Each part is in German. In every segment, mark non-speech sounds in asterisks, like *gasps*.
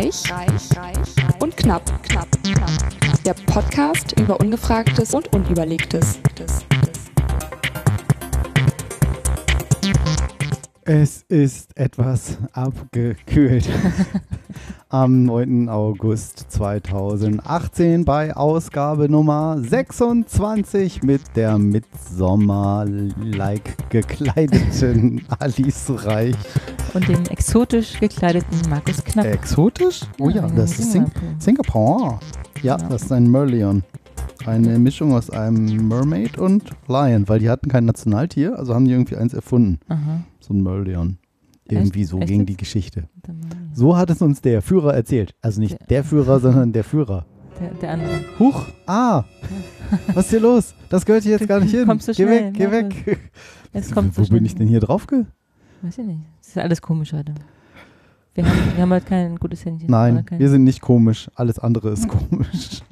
Reich, reich, reich und knapp, knapp, knapp. Der Podcast über Ungefragtes und Unüberlegtes. Es ist etwas abgekühlt. *laughs* Am 9. August 2018 bei Ausgabe Nummer 26 mit der Midsommer-like gekleideten *laughs* Alice Reich. Und dem exotisch gekleideten Markus Knapp. Exotisch? Oh ja, Ja, das ist Sing Singapur. Singapur. Ja, Ja. das ist ein Merlion. Eine Mischung aus einem Mermaid und Lion, weil die hatten kein Nationaltier, also haben die irgendwie eins erfunden. Aha. So ein Merlion. Irgendwie so Echt ging die Geschichte. So hat es uns der Führer erzählt. Also nicht Der- der Führer, sondern der Führer. Der, der andere. Huch, ah, *laughs* was ist hier los? Das gehört hier jetzt gar nicht hin. Kommst du geh schnell, weg, geh mach weg. Es kommt Wo so bin ich denn hier drauf? Ge Weiß ich nicht. Das ist alles komisch heute. Wir haben, wir haben halt kein gutes Händchen. Nein, wir sind nicht komisch. Alles andere ist *laughs* komisch.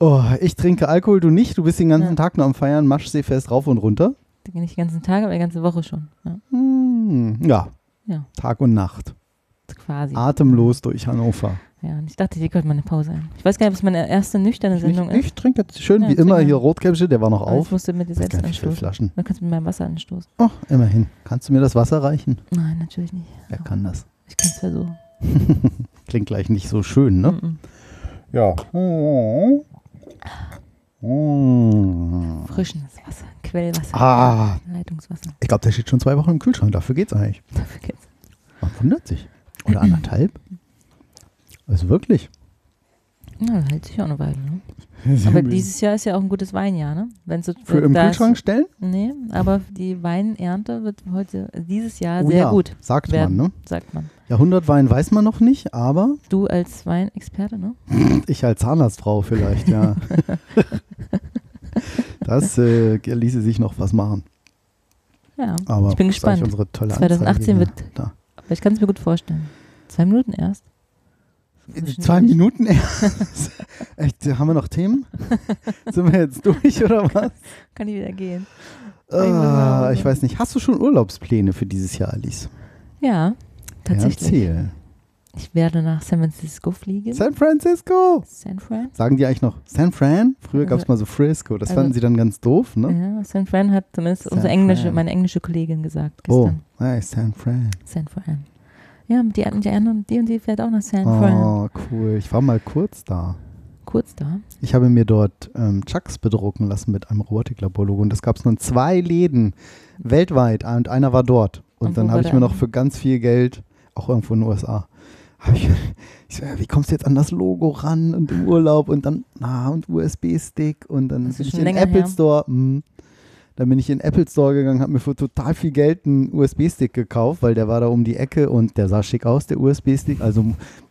Oh, ich trinke Alkohol, du nicht. Du bist den ganzen Ja. Tag nur am Feiern, Maschseefest rauf und runter. Nicht den ganzen Tag, aber die ganze Woche schon. Ja, Hm, ja, ja Tag und Nacht. quasi. Atemlos durch Hannover. Ja, und ich dachte, hier könnte mal eine Pause ein. Ich weiß gar nicht, es meine erste nüchterne Ich, Sendung ich ist. trinke jetzt schön Ja, wie immer hier. Rotkäppchen, der war noch Aber ich auf. musste mit dir Ich weiß selbst anstoßen. Flaschen. Dann kannst du mit meinem Wasser anstoßen. Oh, immerhin. Kannst du mir das Wasser reichen? Nein, natürlich nicht. Wer kann das? Ich kann es versuchen. *laughs* Klingt gleich nicht so schön, ne? Mhm. Ja. Oh. Frisches Wasser, Quellwasser, Ah, Leitungswasser. ich glaube, der steht schon zwei Wochen im Kühlschrank. Dafür geht's eigentlich. Dafür geht's. Man wundert sich. Oder anderthalb. Also wirklich. Ja, das hält sich auch eine Weile. Ne? *laughs* Aber dieses Jahr ist ja auch ein gutes Weinjahr, ne? Wenn so, Für im Kühlschrank stellen? nee, aber die Weinernte wird heute, dieses Jahr Oh sehr ja, gut, Sagt werden. man, ne? sagt man. Jahrhundertwein weiß man noch nicht, aber Du als Weinexperte, ne? *laughs* ich als Zahnarztfrau vielleicht, ja. *laughs* das äh, ließe sich noch was machen. Ja, Aber ich bin gespannt. Unsere tolle 2018 Anzeige hier. wird- Da. Aber ich kann es mir gut vorstellen. Zwei Minuten erst. Zwei Minuten erst. *laughs* Echt, haben wir noch Themen? Sind wir jetzt durch oder *laughs* was? Kann ich wieder gehen. Ah, ich weiß nicht. Hast du schon Urlaubspläne für dieses Jahr, Alice? Ja, tatsächlich. Erzähl. Ich werde nach San Francisco fliegen. San Francisco. San Fran? Sagen die eigentlich noch San Fran? Früher gab es Also- mal so Frisco. Das also- fanden sie dann ganz doof, ne? Ja, San Fran hat zumindest San unsere englische, Fran. meine englische Kollegin gesagt Oh, gestern. hey, San Fran. San Fran. Ja, die, die anderen, die und die fährt auch nach San Fran. Oh, cool. Ich war mal kurz da. Kurz da. Ich habe mir dort ähm, Chucks bedrucken lassen mit einem Robotiklabor-Logo. Und das gab es nur in zwei Läden weltweit. Und einer war dort. Und, Und dann habe ich mir noch für ganz viel Geld, auch irgendwo in den USA, ich, ich so, ja, wie kommst du jetzt an das Logo ran und im Urlaub und dann, na, und USB-Stick und dann Das bin ich in den Apple her. Store. Mh, dann bin ich in den Apple Store gegangen, habe mir für total viel Geld einen USB-Stick gekauft, weil der war da um die Ecke und der sah schick aus, der USB-Stick. Also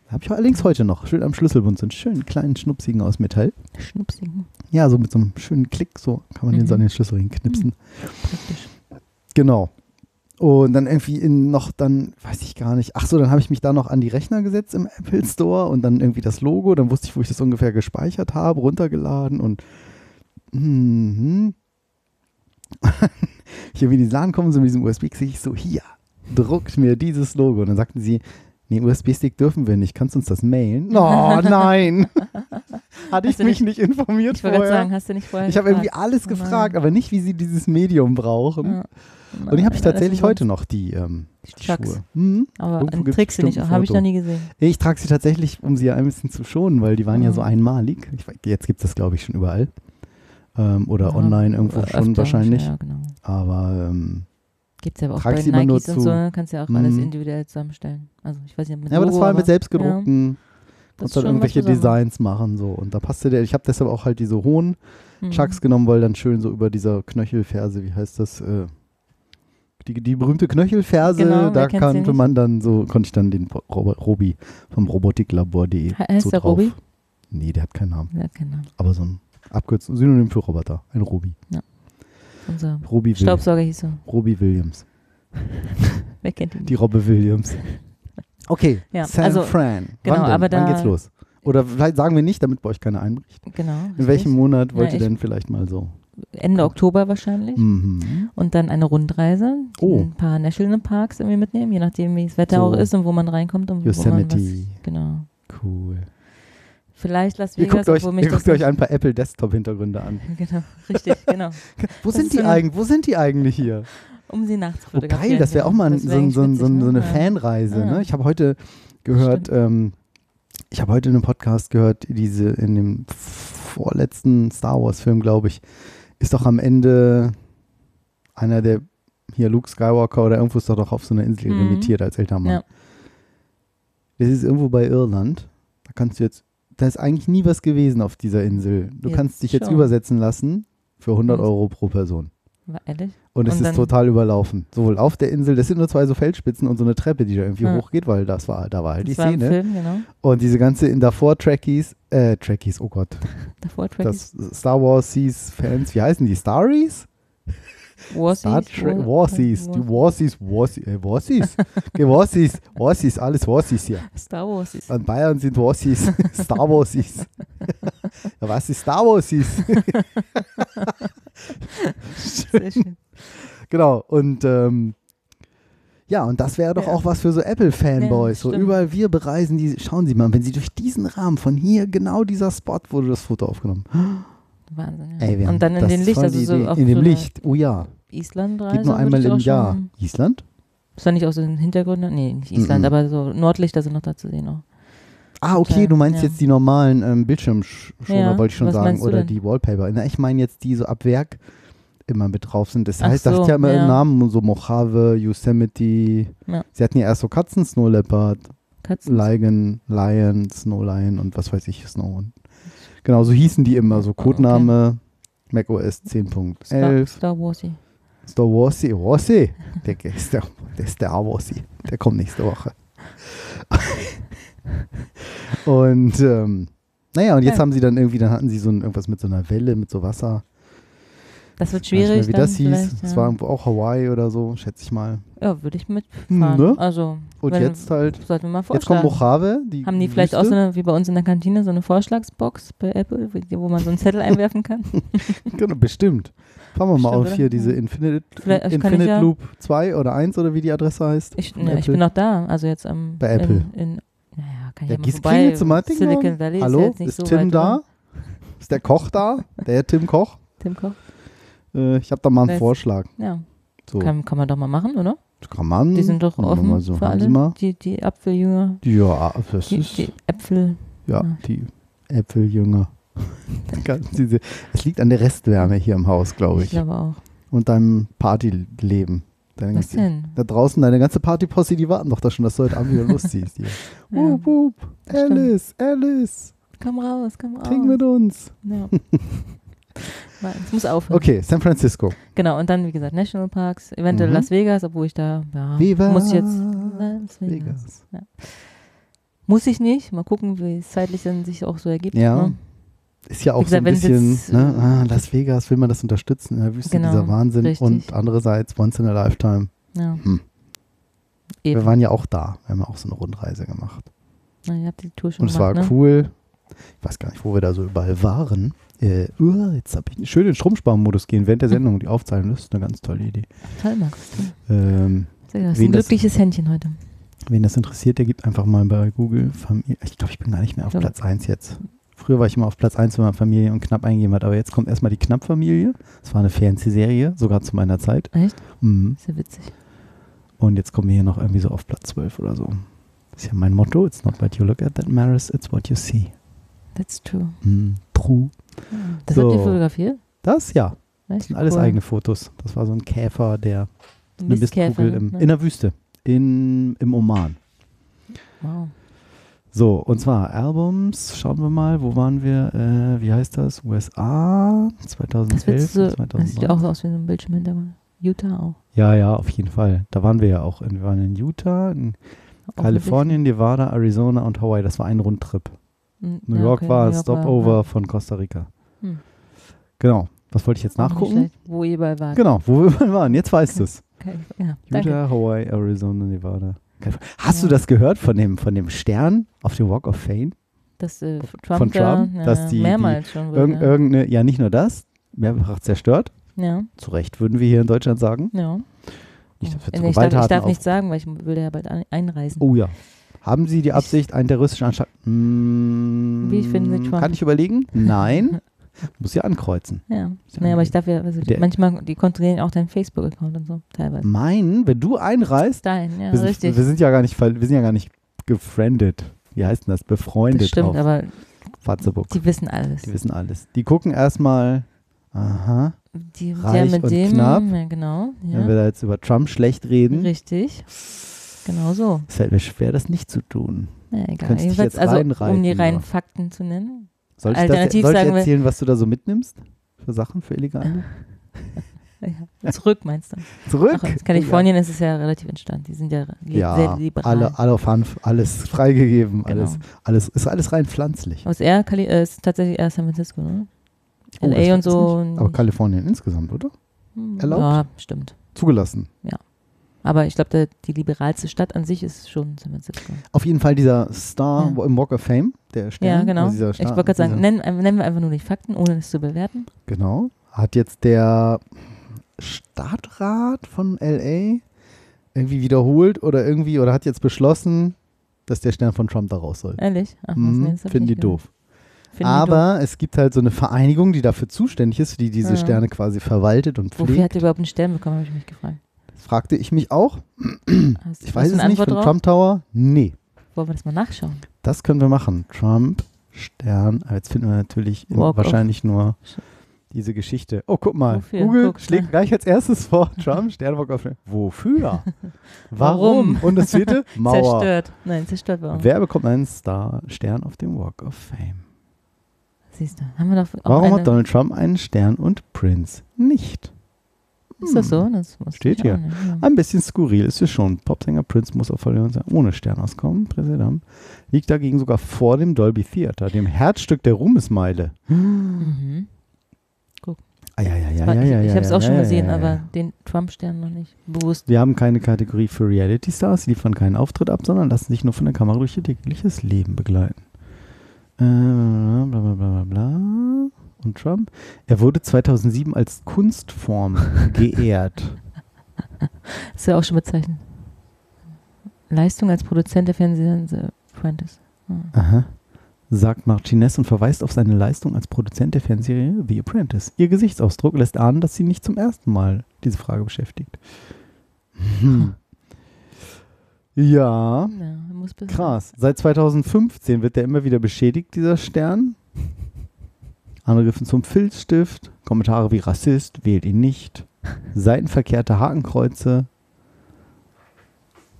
habe ich allerdings heute noch, schön am Schlüsselbund, so einen schönen kleinen Schnupsigen aus Metall. Schnupsigen. Ja, so mit so einem schönen Klick, so kann man den Mhm. so an den Schlüssel hinknipsen. Praktisch. Genau. Und dann irgendwie in noch dann, weiß ich gar nicht, ach so, dann habe ich mich da noch an die Rechner gesetzt im Apple Store und dann irgendwie das Logo, dann wusste ich, wo ich das ungefähr gespeichert habe, runtergeladen und mhm. ich irgendwie in den Laden kommen, so mit diesem USB, sehe ich so, hier, druckt mir dieses Logo. Und dann sagten sie, nee, USB-Stick dürfen wir nicht, kannst du uns das mailen? *laughs* Oh nein! Hatte ich mich nicht- nicht informiert Ich vorher. sagen, hast du nicht vorher Ich habe irgendwie alles Oh gefragt, aber nicht, wie sie dieses Medium brauchen. Ja. Und die habe ich tatsächlich heute noch, die, ähm, die Chucks. Schuhe. Mhm. Aber Trickst du nicht, habe ich noch nie gesehen. Ich trage sie tatsächlich, um sie ein bisschen zu schonen, weil die waren ja Mhm. so einmalig. Ich, jetzt gibt es das, glaube ich, schon überall. Ähm, oder Ja, online irgendwo äh, schon wahrscheinlich. Ja, genau. Aber ähm, Gibt es ja auch bei immer nur Nikes und so, kannst ja auch alles Mhm. individuell zusammenstellen. Also ich weiß nicht, mit ja, aber das Logo, war mit selbstgedruckten. das und ist dann schon irgendwelche. Designs machen so. Und da passte der. Ich habe deshalb auch halt diese hohen Mhm. Chucks genommen, weil dann schön so über dieser Knöchelferse, wie heißt das? Äh, die, die berühmte Knöchelferse, Genau, da nicht? man dann so, konnte ich dann den Rob- Robi vom Robotiklabor.de He- heißt so der drauf. Robi? Nee, der hat keinen Namen. Ja, genau. Aber so ein Abkürzung, Synonym für Roboter. Ein Robi. Unser Robi, Staubsauger hieß so. Robi Williams. *laughs* Wer kennt ihn? Die Robbe Williams. Okay, *laughs* Ja, San also, Fran. genau, wann, denn? aber da- wann geht's los? Oder vielleicht sagen wir nicht, damit bei euch keiner einbricht. Genau. In welchem. Monat wollt Ja, ihr denn vielleicht mal so? Ende Oktober wahrscheinlich. Mhm. Und dann eine Rundreise, Oh. ein paar National Parks irgendwie mitnehmen, je nachdem, wie das Wetter So. auch ist und wo man reinkommt und wo man Yosemite. was, genau. Cool. Vielleicht Las Ihr Vegas, guckt, euch, ihr guckt euch ein paar Apple Desktop-Hintergründe an. *laughs* Genau, richtig, genau. *laughs* Wo Das sind die eigentlich? Wo sind die eigentlich hier? Um sie nachts Oh, fotografieren. geil, das wäre auch mal so, so, so, so eine ne? Fanreise. Ja. Ne? Ich habe heute gehört, ähm, ich habe heute in einem Podcast gehört, diese in dem vorletzten Star Wars-Film, glaube ich, ist doch am Ende einer der hier Luke Skywalker oder irgendwo ist doch doch auf so einer Insel Mhm. limitiert als älterer Mann. Ja. Das ist irgendwo bei Irland. Da kannst du jetzt, da ist eigentlich nie was gewesen auf dieser Insel. Du Jetzt kannst dich jetzt schon. übersetzen lassen für 100 Mhm. Euro pro Person. War ehrlich? Und es Und ist total überlaufen. Sowohl auf der Insel, das sind nur zwei so Feldspitzen und so eine Treppe, die da irgendwie Ja. hochgeht, weil das war, da war halt die Das war im Szene. Film, genau. Und diese ganze in davor Trekkies, äh, Trekkies, oh Gott, *laughs* Davor Trekkies. das Star Wars Seas Fans, wie heißen die? Staries? Warsies. Star Trek, War- Warsies, die Warsies, Warsies, äh, Warsies, *laughs* okay, Warsies, Warsies, alles Warsies hier. Star Warsies. An Bayern sind Warsies, *laughs* Star Warsies. ja, was ist Star Warsies? Sehr schön. *laughs* Genau, und ähm, ja, und das wäre doch Ja. auch was für so Apple-Fanboys. Ja, so überall wir bereisen die, schauen Sie mal, wenn Sie durch diesen Rahmen von hier, genau dieser Spot wurde das Foto aufgenommen. *gasps* Wahnsinn. Ja. Ey, und dann in den Licht, also so Idee. auf In dem Licht, oh ja. Island-Reise. Geht nur würde einmal im Jahr. Island? Ist da nicht auch so ein Hintergrund? Nee, nicht Island, Mhm. aber so Nordlichter sind noch da zu sehen. Auch. Ah, okay, du meinst ja. jetzt die normalen ähm, Bildschirmschoner, Ja, wollte ich schon sagen, oder die Wallpaper. Na, ich meine jetzt die so ab Werk immer mit drauf sind. Das Ach heißt, das so, hat ja immer ja. Namen, so Mojave, Yosemite. Ja. Sie hatten ja erst so Katzen, Snow Leopard, Katzen. Lion, Lion, Snow Lion und was weiß ich, Snow. Genau, so hießen die immer, so Codename macOS Star, 10.11, Star Warsi. Star Warsi, Warsi, der, ist *laughs* der, der ist der Warsi, der kommt nächste Woche. *laughs* und ähm, naja, und jetzt Ja. haben sie dann irgendwie, dann hatten sie so ein, irgendwas mit so einer Welle, mit so Wasser. Das wird Ich weiß nicht schwierig. mehr, wie dann das hieß. ja. war irgendwo auch Hawaii oder so, schätze ich mal. Ja, würde ich mitfahren. Ne? Also, Und jetzt halt, sollten wir mal jetzt kommt vorschlagen. Mojave. Die Haben die vielleicht auch Wüste. so eine, wie bei uns in der Kantine, so eine Vorschlagsbox bei Apple, wo- man so einen Zettel *laughs* einwerfen kann? *laughs* Genau, bestimmt. Fahren wir mal Stimmt, auf oder? hier diese. Infinite, Vielleicht- ich Infinite ja- Loop 2 oder 1 oder wie die Adresse heißt. Ich, ne, ich bin noch da. Also jetzt am. Bei Apple. In, in, kann ich Der ja mal vorbei. zum Silicon Valley Hallo, ist, ja ist so Tim da? Ist der Koch da? Der Tim Koch? Tim Koch? Äh, ich habe da mal einen Weiß- Vorschlag. Ja, So, kann, kann man doch mal machen, oder? kann man. Die sind doch offen so. für alle. mal? Die, die Apfeljünger. Ja, das Die, ist, die Äpfel. ja, ja. die Äpfeljünger. *laughs* Es liegt an der Restwärme hier im Haus, glaube Ich ich. glaube auch. Und deinem Partyleben. Deine Was ganze- denn? Da draußen, deine ganze Partyposse, die warten doch da schon, dass du heute Abend wieder Lust *laughs* siehst. Ja. Wup, wup. stimmt. Alice, Alice, Komm raus, komm raus. trink mit uns. Ja. *laughs* Es muss aufhören. Okay, San Francisco. Genau, und dann, wie gesagt, Nationalparks, eventuell Mhm. Las Vegas, obwohl ich da, ja, Viva muss ich jetzt, Las Vegas. Vegas. Muss ich nicht, mal gucken, wie es zeitlich dann sich auch so ergibt. Ja. Ne? Ist ja auch gesagt, so ein bisschen, jetzt, ne? äh, ah, Las Vegas, will man das unterstützen? In der Wüste Genau, dieser Wahnsinn. richtig. Und andererseits, once in a lifetime. Ja. Hm. Wir waren ja auch da. Wir haben ja auch so eine Rundreise gemacht. Na, ihr habt die Tour schon Und es war ne? cool. Ich weiß gar nicht, wo wir da so überall waren. Äh, uh, jetzt habe ich schön in Stromsparmodus gehen während der Sendung. Die aufzeichnen, das ist eine ganz tolle Idee. Toll, Max. Ähm, Sehr gut. Das ein das- glückliches Händchen heute. wen das interessiert, der gibt einfach mal bei Google Familie. Ich glaube, ich bin gar nicht mehr auf Ja. Platz 1 jetzt. Früher war ich immer auf Platz 1, wenn man Familie und knapp eingegeben hat. Aber jetzt kommt erstmal die Knapp-Familie. Das war eine Fernsehserie, sogar zu meiner Zeit. Echt? Mhm. Sehr witzig. Und jetzt kommen wir hier noch irgendwie so auf Platz 12 oder so. Das ist ja mein Motto. It's not what you look at that matters, it's what you see. That's true. Mhm. True. Das So. habt ihr fotografiert? Das ja. Das Echt sind alles cool. eigene Fotos. Das war so ein Käfer, der eine Mistkäfer, Mistkugel ne? im, Ja. in der Wüste. In, Im Oman. Wow. So, und zwar Albums, schauen wir mal, wo waren wir? Äh, wie heißt das? USA 2011, Das, so, das sieht 2009. auch aus wie so ein Bildschirmhintergrund. Utah auch. Ja, ja, auf jeden Fall. Da waren wir ja auch. In, wir waren in Utah, in Kalifornien, Nevada, Arizona und Hawaii. Das war ein Rundtrip. wirklich- New ja, York okay, war New ein York Stopover war- von Costa Rica. Hm. Genau. Was wollte ich jetzt nachgucken? Wo ihr bei wart. Genau, wo wir mal waren. Jetzt weißt du es. Okay, ja, danke. Utah, Hawaii, Arizona, Nevada. Hast du Ja. das gehört von dem, von dem Stern auf dem Walk of Fame? Dass äh, Trump, Von da, Trump, ja, dass die- mehrmals schon wohl, Irgend, ja. Irgendeine, ja, nicht nur das. mehrfach zerstört. Ja, Zu Recht würden wir hier in Deutschland sagen. ja. Wir Nee, zu ich, darf, ich darf nichts sagen, weil ich will ja bald ein, einreisen. Oh ja. Haben Sie die Absicht, einen terroristischen Anschlag? Mm, Wie finden Sie Trump? Kann ich überlegen? Nein. *laughs* Muss ja ankreuzen. Ja. Ist ja Nee, aber ich darf ja, also Der- manchmal, die kontrollieren auch deinen Facebook-Account und so, teilweise. Meinen, wenn du einreist, Dein, ja, wir, sind, richtig. wir sind ja gar nicht, wir sind ja gar nicht gefriendet. Wie heißt denn das? Befreundet das stimmt, auf aber Fatzebuck. die wissen alles. Die wissen alles. Die gucken erstmal, aha, Die, die Reich mit und dem, knapp. ja genau, wenn ja, wir da jetzt über Trump schlecht reden, richtig. Genau so. es fällt mir schwer, das nicht zu tun. Ja, egal. Könntest dich Jedenfalls, jetzt also, um die reinen nur. Fakten zu nennen. Soll ich, das, Alternativ soll ich sagen wir- erzählen, was du da so mitnimmst? Für Sachen, für Illegale? *laughs* Ja, zurück meinst du? Zurück? Ach, in Kalifornien ist es ja relativ entspannt. Die sind ja, Ja, sehr liberal. alle, alle auf Hanf, alles freigegeben, Genau. alles, alles, ist alles rein pflanzlich. Was er, Kali äh, ist tatsächlich eher San Francisco, ne? Oh, das LA und so. ich nicht. Aber Kalifornien insgesamt, oder? Hm, erlaubt? Ja, stimmt. Zugelassen. Aber ich glaube, die liberalste Stadt an sich ist schon San Francisco. Auf jeden Fall dieser Star Ja. im Walk of Fame, der Stern. ja, genau. also ich wollte gerade sagen, nennen, nennen wir einfach nur die Fakten, ohne es zu bewerten. Genau. Hat jetzt der Stadtrat von LA irgendwie wiederholt oder irgendwie oder hat jetzt beschlossen, dass der Stern von Trump da raus soll. Ehrlich? Ach, Mhm, Finden die doof. Finden Aber es gibt halt so eine Vereinigung, die dafür zuständig ist, die diese Ja. Sterne quasi verwaltet und doof. Wofür pflegt. hat er überhaupt einen Stern bekommen, habe ich mich gefragt. Fragte ich mich auch. Hast, Ich weiß es nicht. Von drauf? Trump Tower? Nee. Wollen wir das mal nachschauen? Das können wir machen. Trump, Stern. Aber jetzt finden wir natürlich wahrscheinlich nur diese Geschichte. Oh, guck mal. Wofür? Google Guck, schlägt ne? gleich als erstes vor. Trump, Stern, Walk of Fame. Wofür? *laughs* Warum? Und das vierte? *laughs* Mauer. Zerstört. Nein, zerstört warum? Wer bekommt einen Star, Stern auf dem Walk of Fame? Siehst du, haben wir doch auch Warum hat Donald Trump einen Stern und Prince nicht? Ist das so? Das wusste Steht ich hier. nicht, ja. Ein bisschen skurril ist es schon. Popsänger Prince muss auf Verleihung ohne Stern auskommen. Präsident liegt dagegen sogar vor dem Dolby Theater, dem Herzstück der Ruhmesmeile. Mhm. Ah, ja, ja, ja, War- ja, ich ja, ich ja, habe es auch schon gesehen, aber den Trump-Stern noch nicht bewusst. Wir haben keine Kategorie für Reality Stars, die liefern keinen Auftritt ab, sondern lassen sich nur von der Kamera durch ihr tägliches Leben begleiten. Äh, bla bla bla bla bla. Und Trump? Er wurde 2007 als Kunstform *laughs* geehrt. Ist ja auch schon bezeichnet. Leistung als Produzent der Fernsehserie The Apprentice. Hm. Aha. Sagt Martinez und verweist auf seine Leistung als Produzent der Fernsehserie The Apprentice. Ihr Gesichtsausdruck lässt ahnen, dass sie nicht zum ersten Mal diese Frage beschäftigt. Hm. Ja, Ja, krass. Seit 2015 wird der immer wieder beschädigt, dieser Stern. Angriffen zum Filzstift, Kommentare wie Rassist, wählt ihn nicht, seitenverkehrte Hakenkreuze,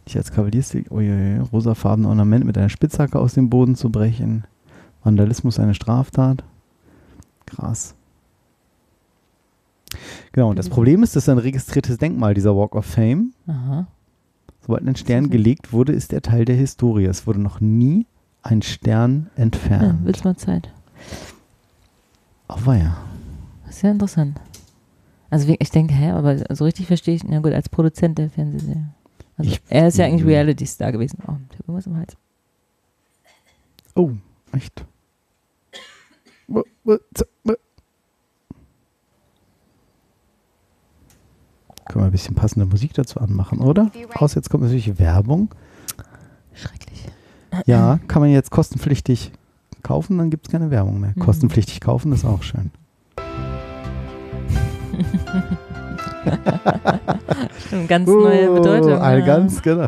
nicht als Kavalierstil, uiuiui, rosafarbene Ornament mit einer Spitzhacke aus dem Boden zu brechen, Vandalismus eine Straftat. Krass. Genau, und das Problem ist, dass ein registriertes Denkmal, dieser Walk of Fame, Aha. sobald ein Stern gelegt wurde, ist er Teil der Historie. Es wurde noch nie ein Stern Ja, entfernt. willst mal Zeit. Oh, ist ja interessant. Also ich denke, hä, aber so richtig verstehe ich, na gut, als Produzent der Fernsehserie. Also Ich- er ist ja eigentlich Mhm. Reality-Star gewesen. Oh, ich habe irgendwas im Hals. Oh, echt. Können wir ein bisschen passende Musik dazu anmachen, oder? Außer jetzt kommt natürlich Werbung. Schrecklich. Ja, kann man jetzt kostenpflichtig kaufen, dann gibt es keine Werbung mehr. Mhm. Kostenpflichtig kaufen ist auch schön. Eine ganz neue Oh, Bedeutung. Eine ja. ganz, genau.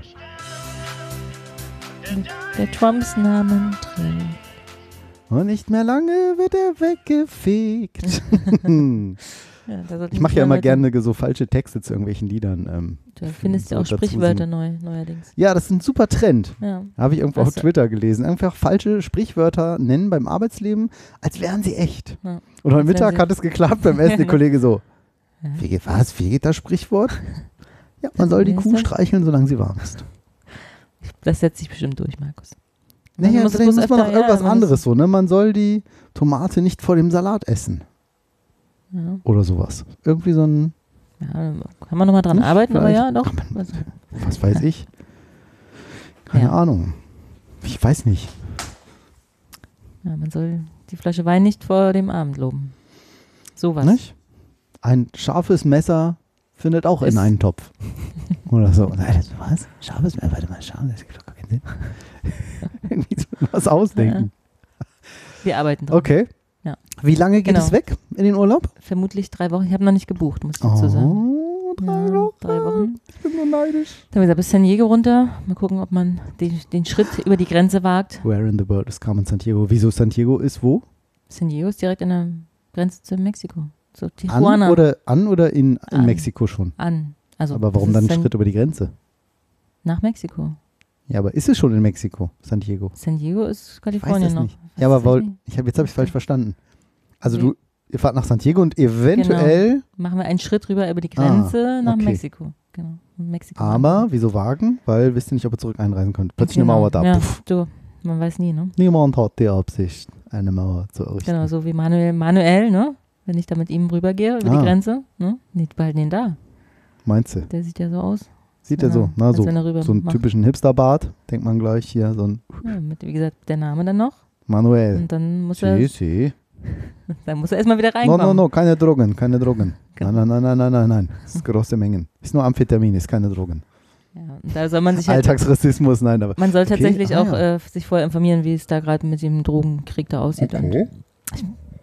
Der Trumps Namen trägt. Und nicht mehr lange wird er weggefegt. *laughs* Ja, ich mache ja immer gerne so falsche Texte zu irgendwelchen Liedern. Ähm, Du findest ja so auch Sprichwörter neu, neuerdings. Ja, das ist ein super Trend. Ja. Habe ich irgendwo auf Was- Twitter gelesen. Einfach falsche Sprichwörter nennen beim Arbeitsleben, als wären sie echt. Ja. Und heute Mittag hat es geklappt beim Essen. Der. *laughs* Kollege so, Ja. wie geht, was, wie geht das Sprichwort? *laughs* Ja, man soll die Kuh streicheln, solange sie warm ist. Das setzt sich bestimmt durch, Markus. Naja, muss es vielleicht muss man noch irgendwas ja, anderes so, ne? Man soll die Tomate nicht vor dem Salat essen. Ja. Oder sowas. Irgendwie so ein, Ja, kann man nochmal dran Nicht? arbeiten, aber ja, doch. man- was weiß ich. Keine Ja. Ahnung. Ich weiß nicht. ja, man soll die Flasche Wein nicht vor dem Abend loben. Sowas. Nicht? Ein scharfes Messer findet auch in Ist- einen Topf. *laughs* Oder so. Nein, was? Scharfes Messer? Warte mal, scharf, das gibt doch gar keinen Sinn. *laughs* Irgendwie so was ausdenken. Wir arbeiten dran. Okay. Ja. Wie lange geht Genau. es weg in den Urlaub? Vermutlich drei Wochen. Ich habe noch nicht gebucht, muss ich dazu sagen. Oh, drei Ja, Wochen. drei Wochen. Ich bin so neidisch. Dann haben wir gesagt, bis San Diego runter. Mal gucken, ob man den, den Schritt über die Grenze wagt. Where in the world is Carmen Santiago? Wieso Santiago ist wo? San Diego ist direkt an der Grenze zu Mexiko. So An Tijuana. oder, an oder in, in An. Mexiko schon? An. Also, aber warum dann einen San- Schritt über die Grenze? Nach Mexiko. Ja, aber ist es schon in Mexiko, San Diego? San Diego ist Ich weiß Kalifornien es noch. nicht. Ja, aber ich ich hab, jetzt habe ich falsch verstanden. Also Nee. du, ihr fahrt nach San Diego und eventuell, Machen wir einen Schritt rüber über die Grenze nach Ah, okay. Mexiko. Genau. Mexiko. aber wieso wagen? Weil wisst ihr nicht, ob ihr zurück einreisen könnt. Plötzlich eine Genau. Mauer da. Ja, Puff. du, man weiß nie, ne? Niemand hat die Absicht, eine Mauer zu errichten. Genau, so wie Manuel, Manuel, ne? Wenn ich da mit ihm rübergehe über Ah. die Grenze, ne? Nicht behalten ihn da. Meinst du? Der sieht ja so aus. Sieht er Ja, so? Na, als so, er so einen macht. typischen Hipsterbart, denkt man gleich hier, so ein Ja, mit, wie gesagt, der Name dann noch. Manuel. Und dann muss er, Si, si. *laughs* dann muss er erstmal wieder No, reinkommen. no, no, keine Drogen, keine Drogen. Genau. Nein, nein, nein, nein, nein, nein. Das ist große Mengen. Ist nur Amphetamin, ist keine Drogen. Ja, da soll man sich halt, Alltagsrassismus, nein, aber. man soll Okay, tatsächlich ah, auch ja. äh, sich vorher informieren, wie es da gerade mit dem Drogenkrieg da aussieht. Und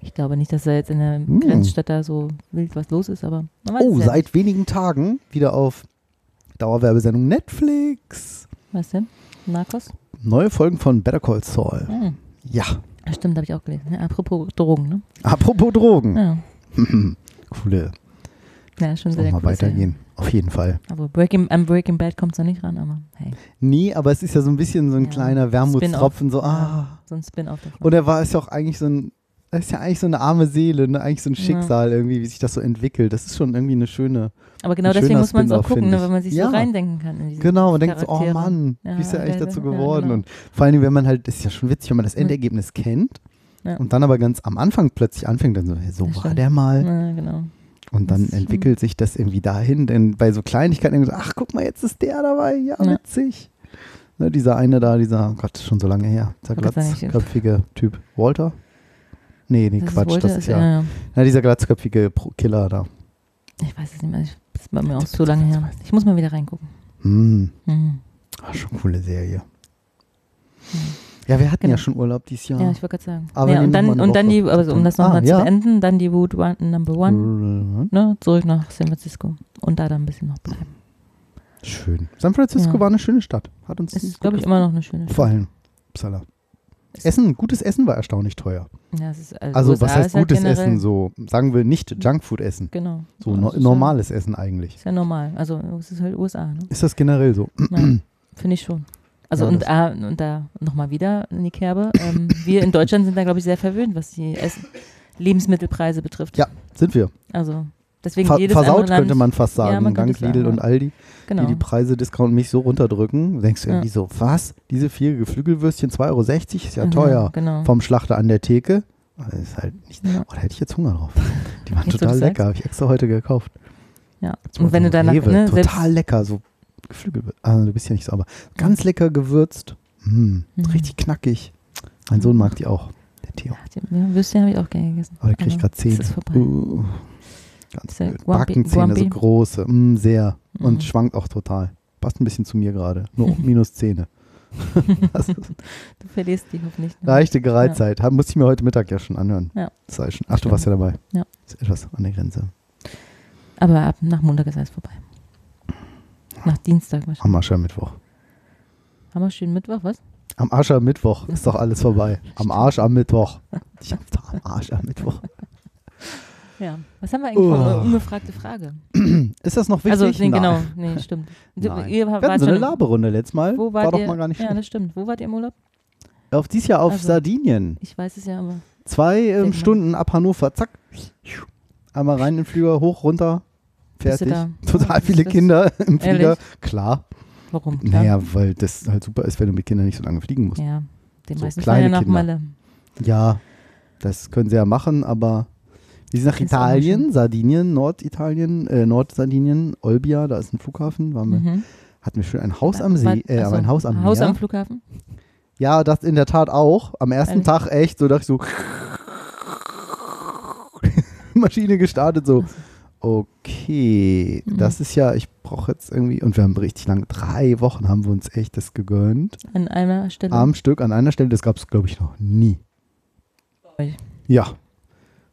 ich glaube nicht, dass da jetzt in der Hm. Grenzstadt da so wild was los ist, aber man weiß Oh, es ja seit wenigen Tagen wieder auf Dauerwerbesendung Netflix. nicht. Was denn? Narcos? Neue Folgen von Better Call Saul. Hm. Ja. Stimmt, habe ich auch gelesen. Ja, apropos Drogen, ne? Apropos Drogen. Ja, *laughs* Coole. ja schon sehr mal cool. weitergehen. Auf jeden Fall. Aber Breaking, am Breaking Bad kommt es noch nicht ran, aber hey, Nie, aber es ist ja so ein bisschen so ein Ja. kleiner Wermutstropfen, so, ah. so ein Spin-off davon. Und er war ist ja auch eigentlich so ein, er ist ja eigentlich so eine arme Seele, ne? eigentlich so ein Ja. Schicksal irgendwie, wie sich das so entwickelt. Das ist schon irgendwie eine schöne. aber genau deswegen muss man Spin-off, gucken, ne, wenn man sich Ja. so reindenken kann. Genau, man denkt so, oh. Mann, Ja, wie ist er eigentlich ja, dazu ja, geworden? genau. Und vor allem, wenn man halt, das ist ja schon witzig, wenn man das Ja. Endergebnis kennt Ja. und dann aber ganz am Anfang plötzlich anfängt, dann so, hey, so Das war der mal. Ja, genau. Und dann Das entwickelt sich das irgendwie dahin, denn bei so Kleinigkeiten, so, ach guck mal, jetzt ist der dabei, ja, Ja. witzig. Ne, dieser eine da, dieser, oh Gott, schon so lange her, dieser glatzköpfige Typ. Walter? Nee, nee, Das Quatsch, Walter, das ist ja, ja, dieser glatzköpfige Killer da. Ich weiß es nicht mehr. Ich- Das ist bei mir auch so lange her. Ich muss mal wieder reingucken. Hm, Mhm. ach, schon coole Serie. Ja, wir hatten Genau. ja schon Urlaub dieses Jahr. Ja, ich wollte gerade sagen. Aber ja, und dann, und dann die, also um das nochmal Ah, zu ja. beenden, dann die Wood One, Number One, Mhm. ne, zurück nach San Francisco und da dann ein bisschen noch bleiben. Schön. San Francisco Ja. war eine schöne Stadt. Hat uns Ist, glaube ich, immer noch eine schöne Vor allem. Upsala. Essen, gutes Essen war erstaunlich teuer. Ja, es ist, also Also, USA was heißt halt gutes Essen? So, sagen wir nicht Junkfood essen. Genau. So Ja, no ist normales Essen eigentlich. Ja, ist ja normal. Also es ist halt USA, ne? Ist das generell so? Ja, Finde ich schon. Also Ja, und, ah, und da nochmal wieder in die Kerbe. Ähm, wir in Deutschland sind da, glaube ich, sehr verwöhnt, was die Essen Lebensmittelpreise betrifft. Ja, sind wir. Also deswegen Ver jedes versaut Land, könnte man fast sagen. Ja, Dank sagen, Lidl ja. und Aldi, genau. die die Preise discountmäßig so runterdrücken. Denkst du Ja. irgendwie so, was? Diese vier Geflügelwürstchen, 2,60 Euro, ist ja Mhm, teuer. Genau. Vom Schlachter an der Theke. Das ist halt nicht, Ja. oh, da hätte ich jetzt Hunger drauf. *laughs* Die waren Jetzt, total lecker, habe ich extra heute gekauft. Ja. Und wenn mal du so danach, Rewe, ne, total lecker, so Geflügel. Ah, du bist ja nicht so, aber ganz lecker gewürzt. Mm, Mhm. Richtig knackig. Mein Sohn mag die auch, der Theo. die ja, Würstchen habe ich auch gerne gegessen. Aber der kriegt Aber gerade Zähne. es ist vorbei. Uh, ganz der blöd. grumpy- Backenzähne, so grumpy? große. Mm, sehr. Und Mhm. schwankt auch total. Passt ein bisschen zu mir gerade. Nur *laughs* minus Zähne. *laughs* Du verlierst die hoffentlich. Ne? leichte Gereiztheit. Ja. Musste ich mir heute Mittag ja schon anhören. Ja. Das war schon. Ach, du warst ja dabei. Ja. Ist etwas an der Grenze. Aber ab nach Montag ist alles vorbei. Nach Dienstag wahrscheinlich. Am Aschermittwoch. Haben wir schön Mittwoch, was? Am Aschermittwoch ist doch alles vorbei. Am *laughs* Arsch am Mittwoch. Ich hab doch am Arsch am Mittwoch. Ja. Was haben wir eigentlich für Oh. eine unbefragte Frage? *clears throat* Ist das noch wichtig? Also, nee, genau. Nee, stimmt. Du, Nein. ihr Wir hatten so eine Laberunde letztes Mal. Wo war wart doch ihr? mal gar nicht Ja, das stimmt. Wo wart ihr im Urlaub? Auf dieses Jahr auf Also- Sardinien. Ich weiß es ja, aber. Zwei ähm. Stunden ab Hannover. Zack. Einmal rein in den Flieger, hoch, runter. Fertig. *laughs* Total viele Kinder im Flieger. Ehrlich? Klar. Warum? Klar. Naja, weil das halt super ist, wenn du mit Kindern nicht so lange fliegen musst. Ja, den So meisten kleine ja nach Kinder. Malle. Ja, das können sie ja machen, aber wir sind nach Ist auch Italien. Sardinien, Norditalien, äh, Nordsardinien, Olbia, da ist ein Flughafen, waren wir, Mhm. hatten wir schön ein Haus am See, äh, achso, ein Haus am Haus Meer. am Flughafen? ja, das in der Tat auch. Am ersten Ehrlich? Tag echt, so dachte ich so, *laughs* Spülmaschine gestartet, so, okay, Mhm. das ist ja, ich brauche jetzt irgendwie, und wir haben richtig lange, drei Wochen haben wir uns echt das gegönnt. An einer Stelle. Am Stück, an einer Stelle, das gab es, glaube ich, noch nie. euch. Ja.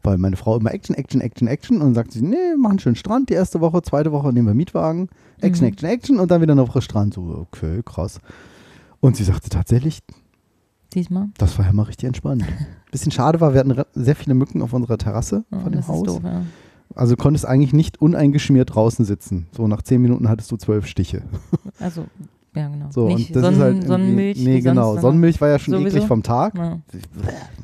Weil meine Frau immer Action, Action, Action, Action und dann sagt sie, nee, machen schönen Strand die erste Woche, zweite Woche nehmen wir Mietwagen, Action, Mhm. Action, Action und dann wieder eine Woche Strand. So, okay, krass. Und sie sagte tatsächlich, Diesmal. das war ja mal richtig entspannt. *laughs* Bisschen schade war, wir hatten sehr viele Mücken auf unserer Terrasse Ja, von dem Haus. doof, ja. Also du konntest eigentlich nicht uneingeschmiert draußen sitzen. So nach zehn Minuten hattest du zwölf Stiche. Also, ja, genau. So, Nicht und das Sonnen, ist halt Sonnenmilch. Nee, genau. Sonst, ne? Sonnenmilch war ja schon Sowieso. eklig vom Tag. Ja.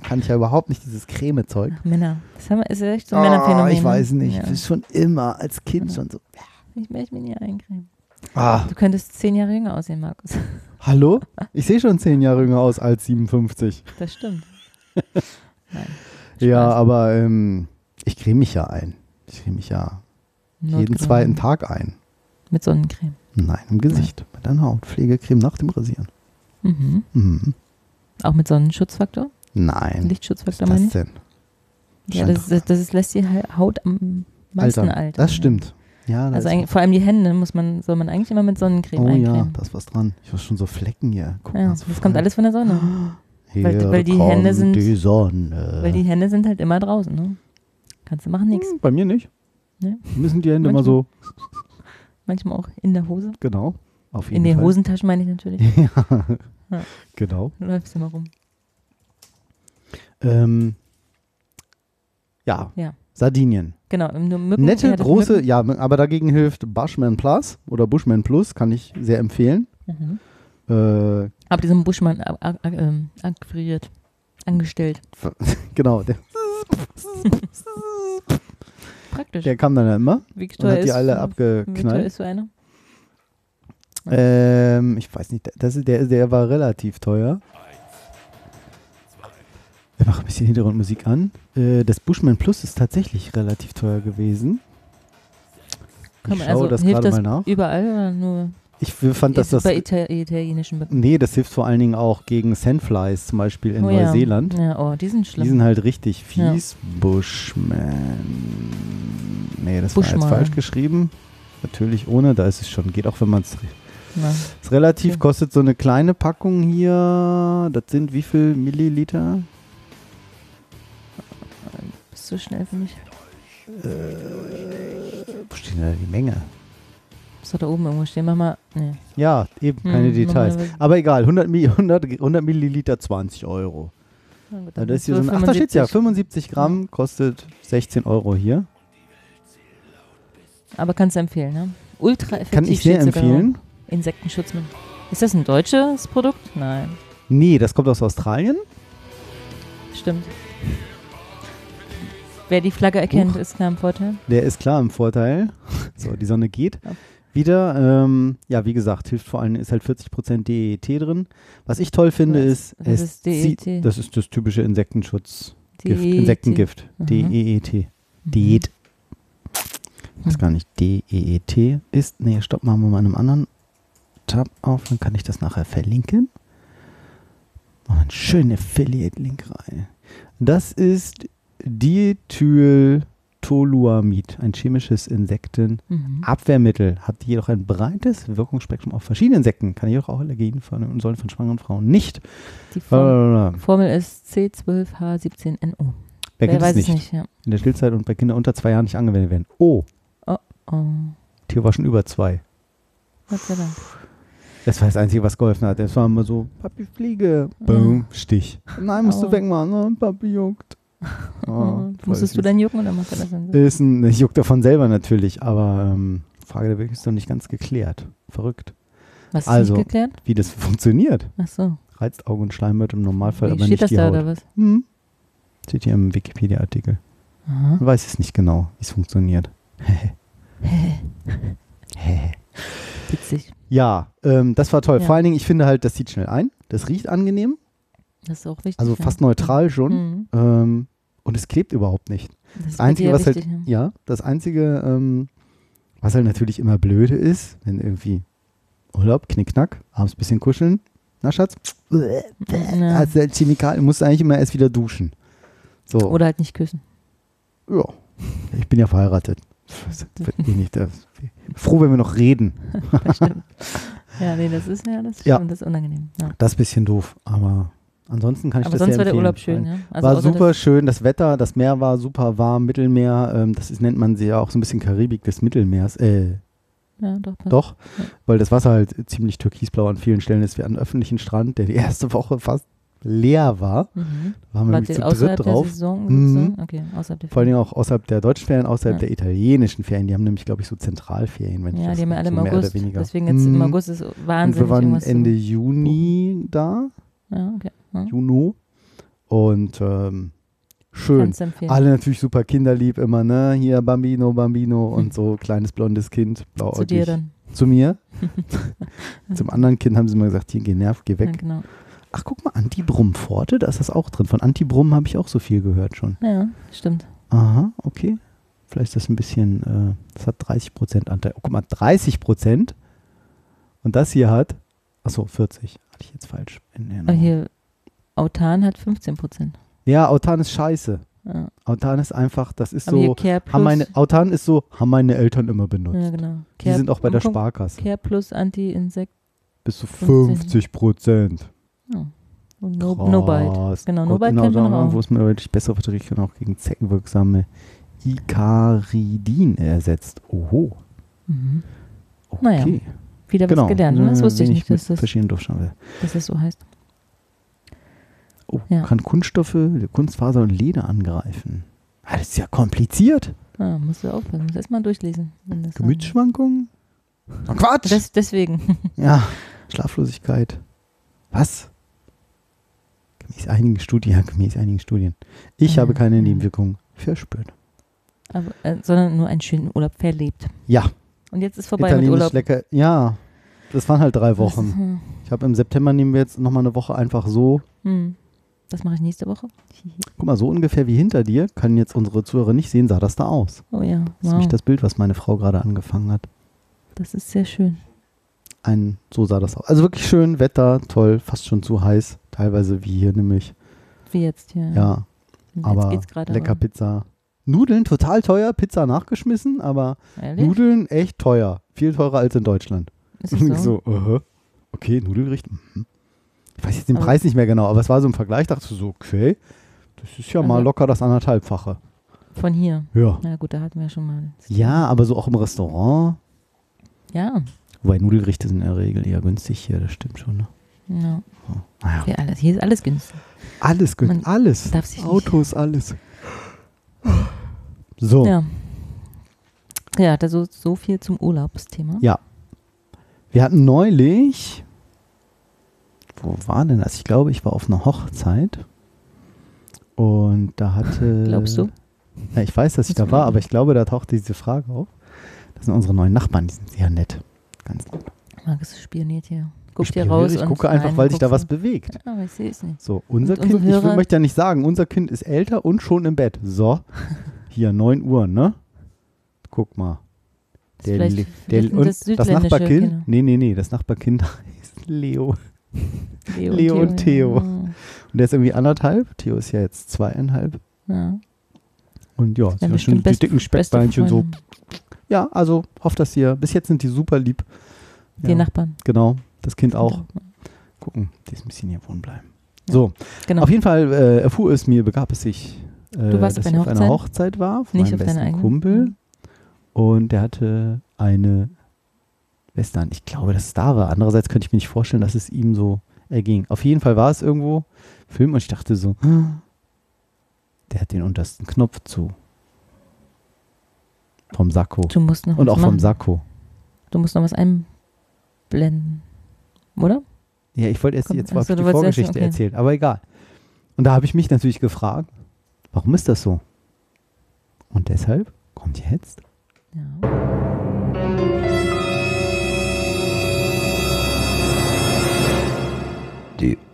Kann ich ja überhaupt nicht, dieses Cremezeug. Männer. Das haben ist echt so ein Ah, Männerphänomen. ich weiß ne? nicht. Ja. Das ist schon immer als Kind schon so. Ich möchte mich nie eincremen. Ah, Du könntest zehn Jahre jünger aussehen, Markus. *laughs* hallo? Ich sehe schon zehn Jahre jünger aus als 57. Das stimmt. *laughs* Nein. Ja, aber ähm, ich creme mich ja ein. Ich creme mich ja jeden Notgedrungen. zweiten Tag ein. Mit Sonnencreme. Nein, im Gesicht. Mit einer Hautpflegecreme nach dem Rasieren. Mhm. Mhm. Auch mit Sonnenschutzfaktor? Nein. Lichtschutzfaktor Was meine ich? denn? Ja, das, das, das ist, lässt die Ha- Haut am meisten Alter, altern. das stimmt. Ja, das Also vor allem die Hände muss man, soll man eigentlich immer mit Sonnencreme Oh ja, eincremen. da ist was dran. Ich habe schon so Flecken hier. Guck Ja, mal, das so kommt alles von der Sonne. Hier weil- weil die Hände sind- die Sonne. Weil die Hände sind halt immer draußen, ne? Kannst du machen, nichts. Hm, Bei mir nicht. Nee. Müssen die Hände immer so, Manchmal auch in der Hose. genau. Auf jeden In den Fall. Hosentaschen meine ich natürlich. *laughs* ja. Ja. Genau. Du läufst immer rum. Ähm, ja. Ja. Sardinien. Genau. Nur Mücken, Nette, große, Mücken. ja, aber dagegen hilft Bushman Plus oder Bushman Plus, kann ich sehr empfehlen. Mhm. Äh, Aber diesen Buschmann a- a- a- ähm, akquiriert. Angestellt. *laughs* genau, der, *laughs* Praktisch. der kam dann ja immer wie und hat die ist, alle abgeknallt. ist so einer? Ähm, ich weiß nicht, das ist, der, der war relativ teuer. Wir machen ein bisschen Hintergrundmusik an. Äh, das Bushman Plus ist tatsächlich relativ teuer gewesen. Ich man- schaue also das gerade mal nach. Überall oder nur Ich fand, dass das. bei Ita italienischen Mücken? Nee, das hilft vor allen Dingen auch gegen Sandflies, zum Beispiel in Oh ja. Neuseeland. Ja, oh, die sind schlimm. Die sind halt richtig Ja. fies. Bushman. Nee, das war Bushman. jetzt falsch geschrieben. Natürlich ohne, da ist es schon. Geht auch, wenn man es. Ist relativ, Okay. kostet so eine kleine Packung hier. Das sind wie viel Milliliter? bist du schnell für mich? Wo steht denn da die Menge? Muss doch da oben irgendwo stehen. Mach mal. Nee. Ja, eben, keine Hm, Details. Aber egal, 100, Mi- 100, 100 Milliliter 20 Euro. Gut, Ja, dann das ist hier so ein, ach, da steht ja, 75. 75 Gramm kostet 16 Euro hier. Aber kannst du empfehlen, ne? Ultra effektiv. Kann ich sehr empfehlen. Insektenschutzmittel. Ist das ein deutsches Produkt? Nein. Nee, das kommt aus Australien. Stimmt. Wer die Flagge erkennt, Huch. ist klar im Vorteil. Der ist klar im Vorteil. *laughs* So, die Sonne geht. Wieder, ähm, ja, wie gesagt, hilft vor allem, ist halt 40% DET drin. Was ich toll finde, Was- ist, was ist DET? das ist das typische Insektenschutz. Gift, DET. Insektengift. Mhm. DEET. Diät. Ich weiß gar nicht, DEET ist. Nee, stopp, machen wir mal in einem anderen Tab auf, dann kann ich das nachher verlinken. Machen wir einen schönen Affiliate-Link rein. Das ist Diethyltoluamid, ein chemisches Insektenabwehrmittel. Mhm. Hat jedoch ein breites Wirkungsspektrum auf verschiedene Insekten, kann jedoch auch Allergien und sollen von schwangeren Frauen nicht. Die Form, Äh, Formel ist C12H17NO. Wer kennt es weiß nicht? es nicht, ja. In der Stillzeit und bei Kindern unter zwei Jahren nicht angewendet werden. Oh, Oh, Tier war schon über zwei. Gott sei Dank. Das war das Einzige, was geholfen hat. Das war immer so, Papi, Fliege. Boom, Stich. *laughs* Nein, musst du Aua. wegmachen. Oh, Papi juckt. Oh, voll Musstest du süß. dann jucken oder macht er das dann? Ist ein, ich juck davon selber natürlich, aber ähm, Frage der Weg ist noch nicht ganz geklärt. Verrückt. Was ist also- nicht geklärt? Wie das funktioniert. Ach so. Reizt Auge und Schleimhaut im Normalfall, Wie aber steht nicht das die da Haut. oder was? Hm. Steht hier im Wikipedia-Artikel. Man weiß es nicht genau, wie es funktioniert. *laughs* Witzig. Ja, ähm, das war toll. Ja. Vor allen Dingen, ich finde halt, das sieht schnell ein. Das riecht angenehm, Das ist auch wichtig. also ja. fast neutral schon. Mhm. Ähm, und es klebt überhaupt nicht. Das ist Das Einzige, was wichtig, halt, ja. ja, das Einzige, ähm, was halt natürlich immer blöde ist, wenn irgendwie Urlaub, Knickknack, abends ein bisschen kuscheln. Na Schatz, Ja. also der Chemikalien musst du eigentlich immer erst wieder duschen. So, Oder halt nicht küssen. ja. Ich bin ja verheiratet. Das wird eh nicht, das, froh, wenn wir noch reden. *laughs* Ja, nee, das ist ja, das Ja. stimmt, das ist unangenehm. Ja. Das ist ein bisschen doof, aber ansonsten kann ich Aber das sonst sehr war der. Urlaub schön, ja? Also war super das- schön, das Wetter, das Meer war super warm, Mittelmeer, ähm, das ist, nennt man sie ja auch so ein bisschen Karibik des Mittelmeers, äh, Ja, doch. passt. doch, Ja. weil das Wasser halt ziemlich türkisblau an vielen Stellen ist, wie an öffentlichen Strand, der die erste Woche fast leer war. Mhm. Da waren wir nämlich zu dritt drauf. Saison? Mhm. Okay, Vor allen Dingen auch außerhalb der deutschen Ferien, außerhalb Ja. der italienischen Ferien. Die haben nämlich, glaube ich, so Zentralferien, wenn ich Ja, das die haben ja alle so im mehr August. Deswegen jetzt im Mhm. August ist Und wahnsinnig wir waren Ende Juni da, Ja, okay. Ja. Juno. Und ähm, schön. Alle natürlich super kinderlieb immer, ne? Hier Bambino, Bambino *laughs* und so kleines blondes Kind, blauäugig. Zu dir dann. Zu mir. *laughs* *laughs* Zum anderen Kind haben sie immer gesagt, hier, geh nerv, geh Ja, weg. genau. Ach, guck mal, Antibrumm-Pforte, da ist das auch drin. Von Antibrumm habe ich auch so viel gehört schon. Ja, stimmt. Aha, okay. Vielleicht ist das ein bisschen, äh, das hat 30% Anteil. Oh, guck mal, 30%. Und das hier hat, achso, 40. Hatte ich jetzt falsch. In Erinnerung. hier, Autan hat 15 Prozent. Ja, Autan ist scheiße. Ja. Autan ist einfach, das ist Aber so, Care haben meine, Autan ist so, haben meine Eltern immer benutzt. ja, genau. Die sind auch bei der Sparkasse. Care Plus Anti-Insekt. Bis zu 15. 50 Prozent. Ja. Und no, no Bite. Genau, No Bite genau, kennt man auch. Wo es mir deutlich bessere Verträge auch gegen zeckenwirksame Icaridin ersetzt. Oho. Mhm. Okay. Naja, Wieder genau. was gelernt. ne? Das wusste ich nicht, dass das, dass das so heißt. Oh, Ja. kann Kunststoffe, Kunstfaser und Leder angreifen. Ah, das ist ja kompliziert. Ah, musst du aufpassen. Musst erst mal durchlesen. Gemütsschwankungen? Oh, Quatsch! Das, deswegen. *laughs* ja, Schlaflosigkeit. Was? Gemäß einigen Studien, ja, gemäß einigen Studien. Ich Ja, habe keine. Nebenwirkungen verspürt. Aber, äh, sondern nur einen schönen Urlaub verlebt. Ja, Und jetzt ist vorbei mit Urlaub. lecker. Ja, das waren halt drei Wochen. hm, Ich habe im September nehmen wir jetzt nochmal eine Woche einfach so. Hm. Das mache ich nächste Woche. *laughs* Guck mal, so ungefähr wie hinter dir, kann jetzt unsere Zuhörer nicht sehen, sah das da aus. Oh ja, Das ist wow. nämlich das Bild, was meine Frau gerade angefangen hat. Das ist sehr schön. Ein, so sah das aus. Also wirklich schön, Wetter, toll, fast schon zu heiß. Teilweise wie hier nämlich. Wie jetzt hier. Ja, Und jetzt aber lecker aber- Pizza. Nudeln total teuer, Pizza nachgeschmissen, aber Ehrlich? Nudeln echt teuer. Viel teurer als in Deutschland. Ist *laughs* so? so, uh okay, Nudelgericht. Mhm. Ich weiß jetzt den Aber- Preis nicht mehr genau, aber es war so im Vergleich, dachte ich so, okay, das ist ja mal Also- locker das anderthalbfache. Von hier. Ja. Na gut, da hatten wir schon mal. Ja, aber so auch im Restaurant. Ja. Wobei Nudelgerichte sind in der Regel eher günstig hier, das stimmt schon. Ne? ja. Naja, Hier, alles, hier ist alles günstig. alles günstig, alles. darf sich nicht- Autos, alles. So, Ja. Ja, da so, so viel zum Urlaubsthema. Ja. wir hatten neulich, wo war denn das? Ich glaube, ich war auf einer Hochzeit und da hatte... Glaubst du? Ja, ich weiß, dass ich da war, aber ich glaube, da tauchte diese Frage auf. Das sind unsere neuen Nachbarn, die sind sehr nett. Ganz lieb. Markus spioniert hier. Guckt hier raus. Ich gucke einfach, nein, weil sich da was bewegt. Ja, aber ich sehe es nicht. So, unser Und Kind, ich möchte ja nicht sagen, unser Kind ist älter und schon im Bett. So, hier 9 Uhr, ne? Guck mal. Das Der, Le- der, und das das Nachbarkind, Kinder. nee, nee, nee, das Nachbarkind *laughs* heißt Leo. Leo, Leo und Theo. Ja. Und der ist irgendwie anderthalb. Theo ist ja jetzt zweieinhalb. Ja. Und ja, Ja, sie haben bestimmt schon die dicken Speckbeinchen so. Ja, also hofft das hier. Bis jetzt sind die super lieb. Die ja, Nachbarn. Genau, das Kind auch. Gucken, die ist ein bisschen hier wohnen bleiben. Ja. So, Genau. auf jeden Fall äh, erfuhr es mir, begab es sich, äh, Du warst dass auf ich auf einer Hochzeit war von Nicht meinem besten? Kumpel. Und der hatte eine Weste an. Ich glaube, dass es da war. Andererseits könnte ich mir nicht vorstellen, dass es ihm so erging. Auf jeden Fall war es irgendwo Film und ich dachte so, "Ah, *gasps* der hat den untersten Knopf zu. Vom Sakko. Du musst noch Und auch vom machen. Sakko. Du musst noch was einblenden. Oder? Ja, ich wollte erst Komm, jetzt ach so, die erst- Vorgeschichte okay. erzählen, aber egal. Und da habe ich mich natürlich gefragt, warum ist das so? Und deshalb kommt jetzt Ja.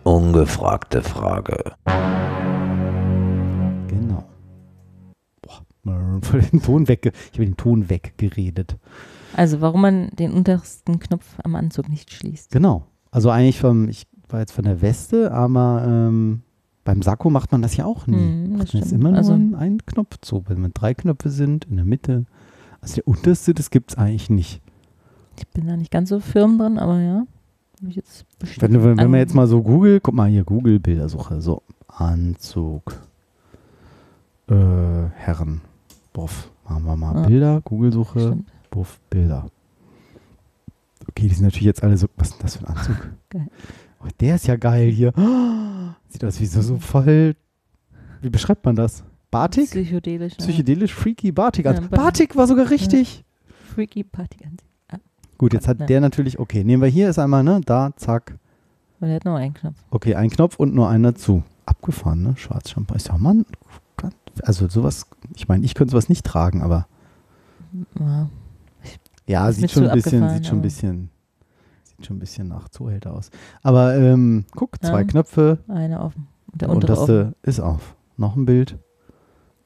Ungefragte Frage. Genau. Boah, den Ton wegge ich habe den Ton weggeredet. Also, warum man den untersten Knopf am Anzug nicht schließt. Genau. Also eigentlich vom, ich war jetzt von der Weste, aber ähm, Beim Sakko macht man das ja auch nie. Hm, das stimmt. immer nur Also- einen, einen Knopf so, wenn man drei Knöpfe sind, in der Mitte. Also der unterste, das gibt es eigentlich nicht. Ich bin da nicht ganz so firm drin, aber ja. Wenn, wenn, wenn an- man jetzt mal so Google, guck mal hier, Google Bildersuche, so Anzug, äh, Herren, Buff, machen wir mal Ja. Bilder, Google-Suche. Buff, Bilder. Okay, die sind natürlich jetzt alle so, was ist denn das für ein Anzug? *laughs* Geil. Oh, der ist ja geil hier. *gasps* Sieht aus wie so, so voll, wie beschreibt man das? Batik? Psychedelisch. ja. Psychedelisch, freaky Batik. Ja, Batik war sogar richtig. Freaky Party Anzug. Ah, Gut, jetzt hat Ja. der natürlich, okay, nehmen wir hier ist einmal, ne, da, zack, und er hat noch einen Knopf. Okay, ein Knopf und nur einer zu. Abgefahren, ne? Schwarzschampagner. Ist ja, Mann. Also sowas, ich meine, ich könnte sowas nicht tragen, aber Ja. ja, sieht schon ein bisschen, sieht schon ein aber- bisschen, sieht schon ein bisschen nach Zuhälter aus. Aber ähm, guck, zwei Ja. Knöpfe, Eine offen. Und der der untere offen. unterste ist auf. Noch ein Bild.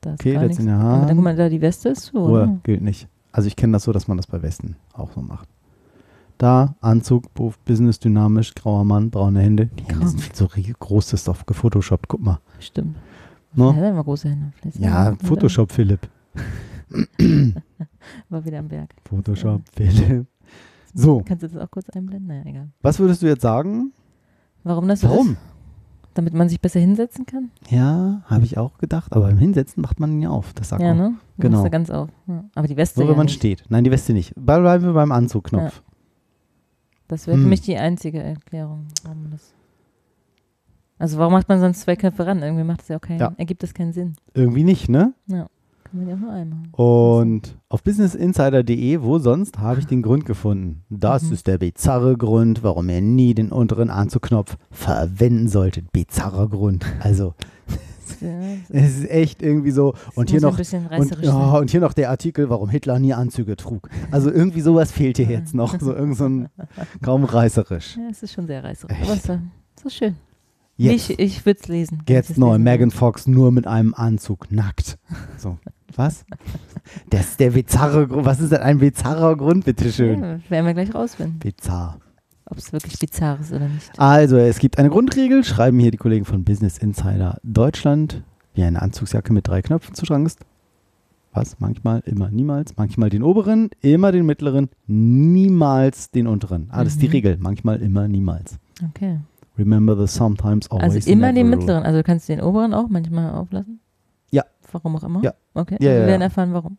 Da ist Okay, das nichts. in der Aber Hand. dann guck mal, da die Weste ist zu, Ruhe, oder? gilt nicht. Also ich kenne das so, dass man das bei Westen auch so macht. Da, Anzug, Buff, Business, dynamisch, grauer Mann, braune Hände. Die Hände sind viel so rie- groß, das ist doch gefotoshoppt. Guck mal. Stimmt. Ne? Er hat immer große Hände. Vielleicht Ja, Photoshop, Philipp. *laughs* War wieder am Berg. Photoshop, Philipp. So, Kannst du das auch kurz einblenden? Naja, egal. was würdest du jetzt sagen? Warum das so Warum? Damit man sich besser hinsetzen kann? Ja, habe ich auch gedacht, aber im Hinsetzen macht man ihn ja auf, das Sakko. Ja, ne? Du Genau. ganz auf. Ja. Aber die Weste ja wenn man nicht. steht. Nein, die Weste nicht. Bleib- Bleiben wir beim Anzugknopf. Das wäre für Hm. mich die einzige Erklärung, warum das. Also warum macht man sonst zwei Knöpfe ran? Irgendwie macht es ja auch keinen, Ja. ergibt das keinen Sinn. Irgendwie nicht, ne? Ja. Kann man ja auch nur einmal. Und auf businessinsider.de, wo sonst, habe ich den Grund gefunden. Das Mhm. ist der bizarre Grund, warum ihr nie den unteren Anzugknopf verwenden solltet. Bizarrer Grund. Also, es ist echt irgendwie so. Und hier noch Und, sein. und hier noch der Artikel, warum Hitler nie Anzüge trug. Also irgendwie sowas fehlt hier jetzt noch. So irgend so ein *laughs* kaum reißerisch. Ja, es ist schon sehr reißerisch. Echt? Aber so schön. Jetzt, Ich, ich würde es lesen. jetzt neu, Megan. Fox nur mit einem Anzug, nackt. So, was? Das ist der bizarre Grund. Was ist denn ein bizarrer Grund, bitteschön? Ja, werden wir gleich rausfinden, Bizarr. Ob es wirklich bizarr ist oder nicht. Also, es gibt eine Grundregel, schreiben hier die Kollegen von Business Insider Deutschland, wie eine Anzugsjacke mit drei Knöpfen zu tragen ist. Was? Manchmal, immer, niemals. Manchmal den oberen, immer den mittleren, niemals den unteren. Ah, das ist die Mhm. Regel. Manchmal, immer, niemals. Okay. Remember the sometimes, always, Also immer den mittleren. Also du kannst den oberen auch manchmal auflassen? Ja. Warum auch immer? Ja. Okay. Ja, ja, wir werden erfahren, warum.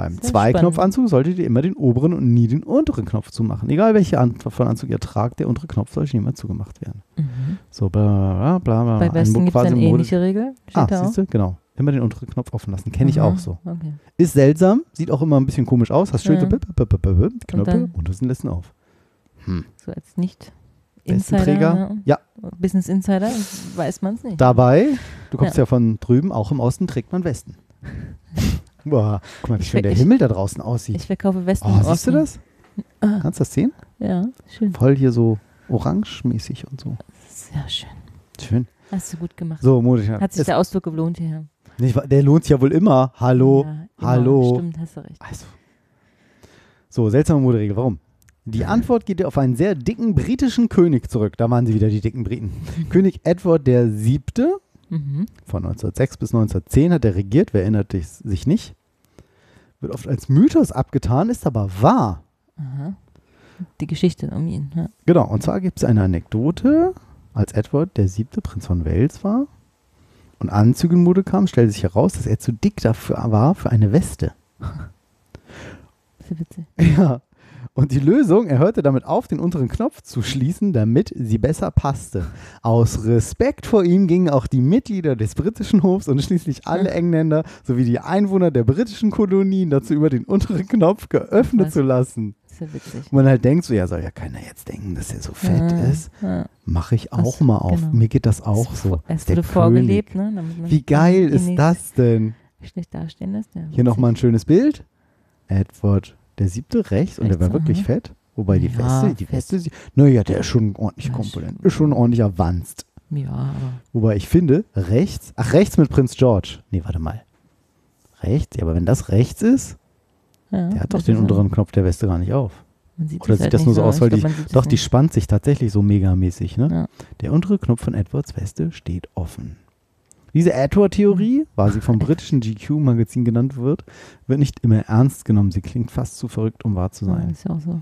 Beim Zweiknopfanzug solltet ihr immer den oberen und nie den unteren Knopf zumachen. Egal welche Art von Anzug ihr tragt, der untere Knopf sollte niemals zugemacht werden. Mhm. So, bla bla bla bla. Bei Westen gibt es eine ähnliche Regel. Steht Ah, siehst du? Genau. Immer den unteren Knopf offen lassen. Kenne ich Aha, auch so. Okay. Ist seltsam, sieht auch immer ein bisschen komisch aus. Hast bip, bip, Knöpfe sind lassen auf. Hm. So als nicht Insider, Westenträger? Ja, Business Insider, weiß man es nicht. dabei, du kommst ja. Ja. von drüben, auch im Osten trägt man Westen. *laughs* Boah, guck mal, wie schön der Himmel da draußen aussieht. Ich verkaufe Westen Oh, siehst du das? Ah, Kannst du das sehen? ja, schön. Voll hier so orange-mäßig und so. Sehr schön. Schön. Hast du gut gemacht. So, modisch. Hat sich der Ausflug gelohnt hierher. nicht, wahr? der lohnt sich ja wohl immer. Hallo. Ja, immer. hallo. Stimmt, hast du recht. Also. So, seltsame Moderegel. Warum? Die Antwort geht auf einen sehr dicken britischen König zurück. Da waren sie wieder, die dicken Briten. *laughs* König Edward der Siebte Mhm. von 1906 bis 1910 hat er regiert. Wer erinnert sich nicht? Wird oft als Mythos abgetan, ist aber wahr. Aha. Die Geschichte um ihn. Ja. Genau, und zwar gibt es eine Anekdote, als Edward der Siebte Prinz von Wales war und Anzüge in Mode kam, stellte sich heraus, dass er zu dick dafür war für eine Weste. Sehr witzig. *laughs* Ja. Und die Lösung, er hörte damit auf, den unteren Knopf zu schließen, damit sie besser passte. Aus Respekt vor ihm gingen auch die Mitglieder des britischen Hofs und schließlich alle Engländer sowie die Einwohner der britischen Kolonien dazu über, den unteren Knopf geöffnet Was? zu lassen. Sehr witzig. Und man halt denkt so, ja, soll ja keiner jetzt denken, dass er so fett Ja, ist. Ja. Mache ich Was? auch mal auf. Genau. Mir geht das auch Es so. Es wurde vorgelebt, ne? Wie geil ist das denn? Schlecht dastehen lässt. Ja, Hier nochmal ein schönes Bild. Edward der siebte rechts und der war wirklich fett. Wobei die Ja, Weste, die fett. Weste, naja, der ist schon ordentlich komponent, schon. ist schon ordentlich advanced. Ja, aber Wobei ich finde, rechts, ach, rechts mit Prinz George. Nee, warte mal. Rechts, ja, aber wenn das rechts ist, ja, der hat doch das den unteren Knopf der Weste gar nicht auf. sieht Oder es sieht halt das nur so aus, Ich weil die, doch, die spannt sich tatsächlich so megamäßig. Ne? Ja. Der untere Knopf von Edwards Weste steht offen. Diese Edward-Theorie, war sie vom britischen GQ-Magazin genannt wird, wird nicht immer ernst genommen. Sie klingt fast zu verrückt, um wahr zu Ja, sein. ist ja auch so.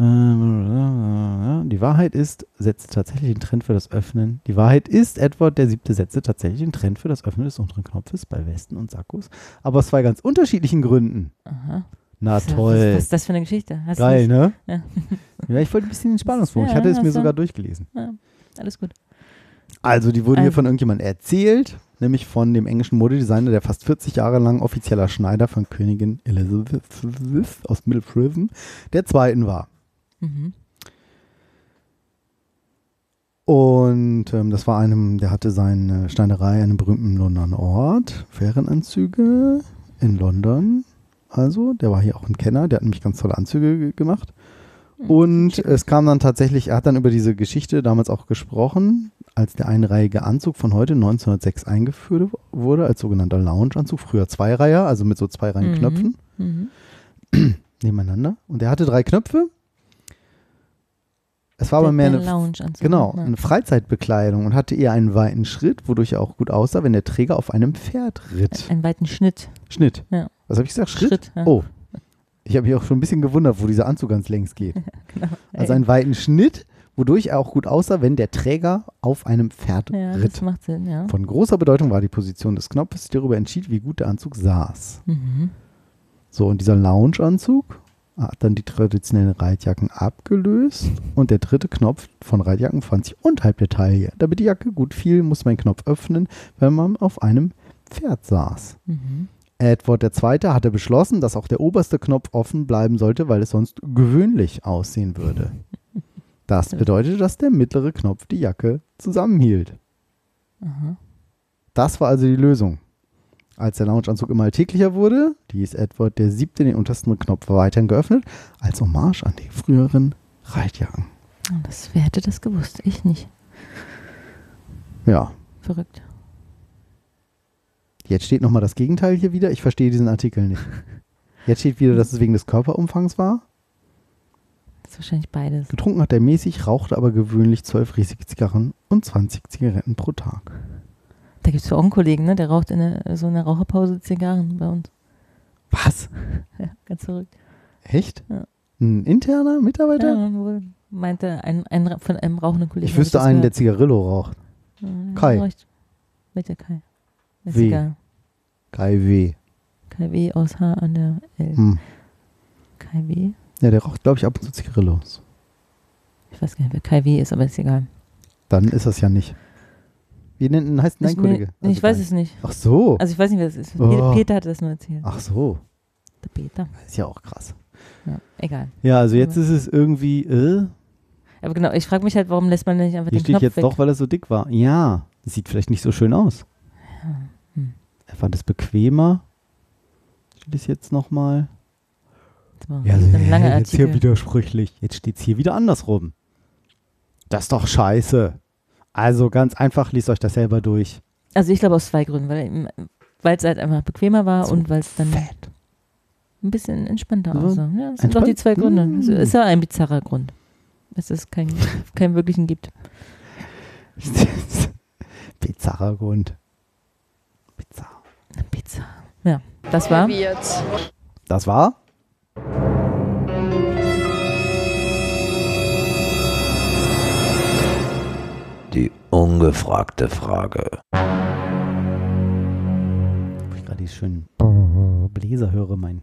Äh, Die Wahrheit ist, setzt tatsächlich den Trend für das Öffnen. Die Wahrheit ist, Edward der siebte setzte tatsächlich den Trend für das Öffnen des unteren Knopfes bei Westen und Sakkos, aber aus zwei ganz unterschiedlichen Gründen. Aha. Na Was- toll. Was, was ist das für eine Geschichte? Hast Geil, ne? Ja. Ja, ich wollte ein bisschen den Spannungsbogen. *laughs* Ich Ja, hatte es mir sogar durchgelesen. Alles gut. Also, die wurden mir Also. von irgendjemandem erzählt, nämlich von dem englischen Modedesigner, der fast 40 Jahre lang offizieller Schneider von Königin Elizabeth aus Milfriven der Zweiten war. Mhm. Und ähm, das war einem, der hatte seine Schneiderei an einem berühmten Londoner Ort, Ferienanzüge in London. Also, der war hier auch ein Kenner, der hat nämlich ganz tolle Anzüge ge- gemacht. Mhm. Und es kam dann tatsächlich, er hat dann über diese Geschichte damals auch gesprochen, als der einreihige Anzug von heute 1906 eingeführt wurde, als sogenannter Lounge-Anzug, früher Zweireiher, also mit so zwei Reihen Mhm. Knöpfen Mhm. *clears throat* nebeneinander. Und er hatte drei Knöpfe. Es war aber Der- mehr der eine, genau, Ja. eine Freizeitbekleidung und hatte eher einen weiten Schritt, wodurch er auch gut aussah, wenn der Träger auf einem Pferd ritt. Einen weiten Schnitt. Schnitt. Ja. Was habe ich gesagt? Schritt? Schritt. ja. Oh. Ich habe mich auch schon ein bisschen gewundert, wo dieser Anzug ganz längs geht. *laughs* Genau. Also einen weiten Schnitt, wodurch er auch gut aussah, wenn der Träger auf einem Pferd ja, ritt. das macht Sinn, ja. Von großer Bedeutung war die Position des Knopfes, die darüber entschied, wie gut der Anzug saß. Mhm. So, und dieser Lounge-Anzug hat dann die traditionellen Reitjacken abgelöst und der dritte Knopf von Reitjacken fand sich unterhalb der Taille. Damit die Jacke gut fiel, musste man den Knopf öffnen, wenn man auf einem Pferd saß. Mhm. Edward II. hatte beschlossen, dass auch der oberste Knopf offen bleiben sollte, weil es sonst gewöhnlich aussehen würde. Das bedeutete, dass der mittlere Knopf die Jacke zusammenhielt. Aha. Das war also die Lösung. Als der Loungeanzug immer alltäglicher wurde, ließ Edward der siebte den untersten Knopf weiterhin geöffnet, als Hommage an die früheren Reitjacken. Das, wer hätte das gewusst? Ich nicht. Ja, Verrückt. Jetzt steht nochmal das Gegenteil hier wieder. Ich verstehe diesen Artikel nicht. Jetzt steht wieder, dass es wegen des Körperumfangs war. Das ist wahrscheinlich beides. Getrunken hat er mäßig, rauchte aber gewöhnlich zwölf riesige Zigarren und 20 Zigaretten pro Tag. Da gibt es auch einen Kollegen, ne? der raucht in der, so einer Raucherpause Zigarren bei uns. Was? *laughs* Ja, ganz verrückt. Echt? Ja. Ein interner Mitarbeiter? Ja, wohl meinte ein, ein, von einem rauchenden Kollegen. ich wüsste einen, der gehört. Zigarillo raucht. Ja, Kai. raucht- Welcher Kai? Ist W. egal. Kai W. Kai W aus H an der L. Hm. Kai W? Ja, der raucht, glaube ich, ab und zu Zigarillos. Ich weiß gar nicht, wer Kai W ist, aber ist egal. Dann ist das ja nicht. Wie nennt, heißt denn dein Ist mir- Kollege? ich Also weiß dein- es nicht. Ach so. Also ich weiß nicht, wer das ist. Oh. Peter, hat das nur erzählt. Ach so. Der Peter. Ist ja auch krass. Ja, egal. Ja, also jetzt Aber- ist es irgendwie, äh, Aber genau, ich frage mich halt, warum lässt man nicht einfach hier den Knopf jetzt weg? doch, weil er so dick war. Ja, sieht vielleicht nicht so schön aus. Er fand es bequemer. Steht es jetzt nochmal? Ja, ein langer jetzt hier widersprüchlich. Jetzt steht es hier wieder andersrum. Das ist doch scheiße. Also ganz einfach, liest euch das selber durch. Also ich glaube aus zwei Gründen, weil es halt einfach bequemer war So und weil es dann Fett. ein bisschen entspannter So aussah. Ja, das sind doch die entspannt? zwei Gründe. Mm. Es ist ja ein bizarrer Grund. Dass es keinen *laughs* keinen wirklichen gibt. *laughs* Bizarrer Grund. Bizarr. Bizarr. Ja, das war. Das war? Die ungefragte Frage. Wo ich gerade die schönen Bläser höre. Mein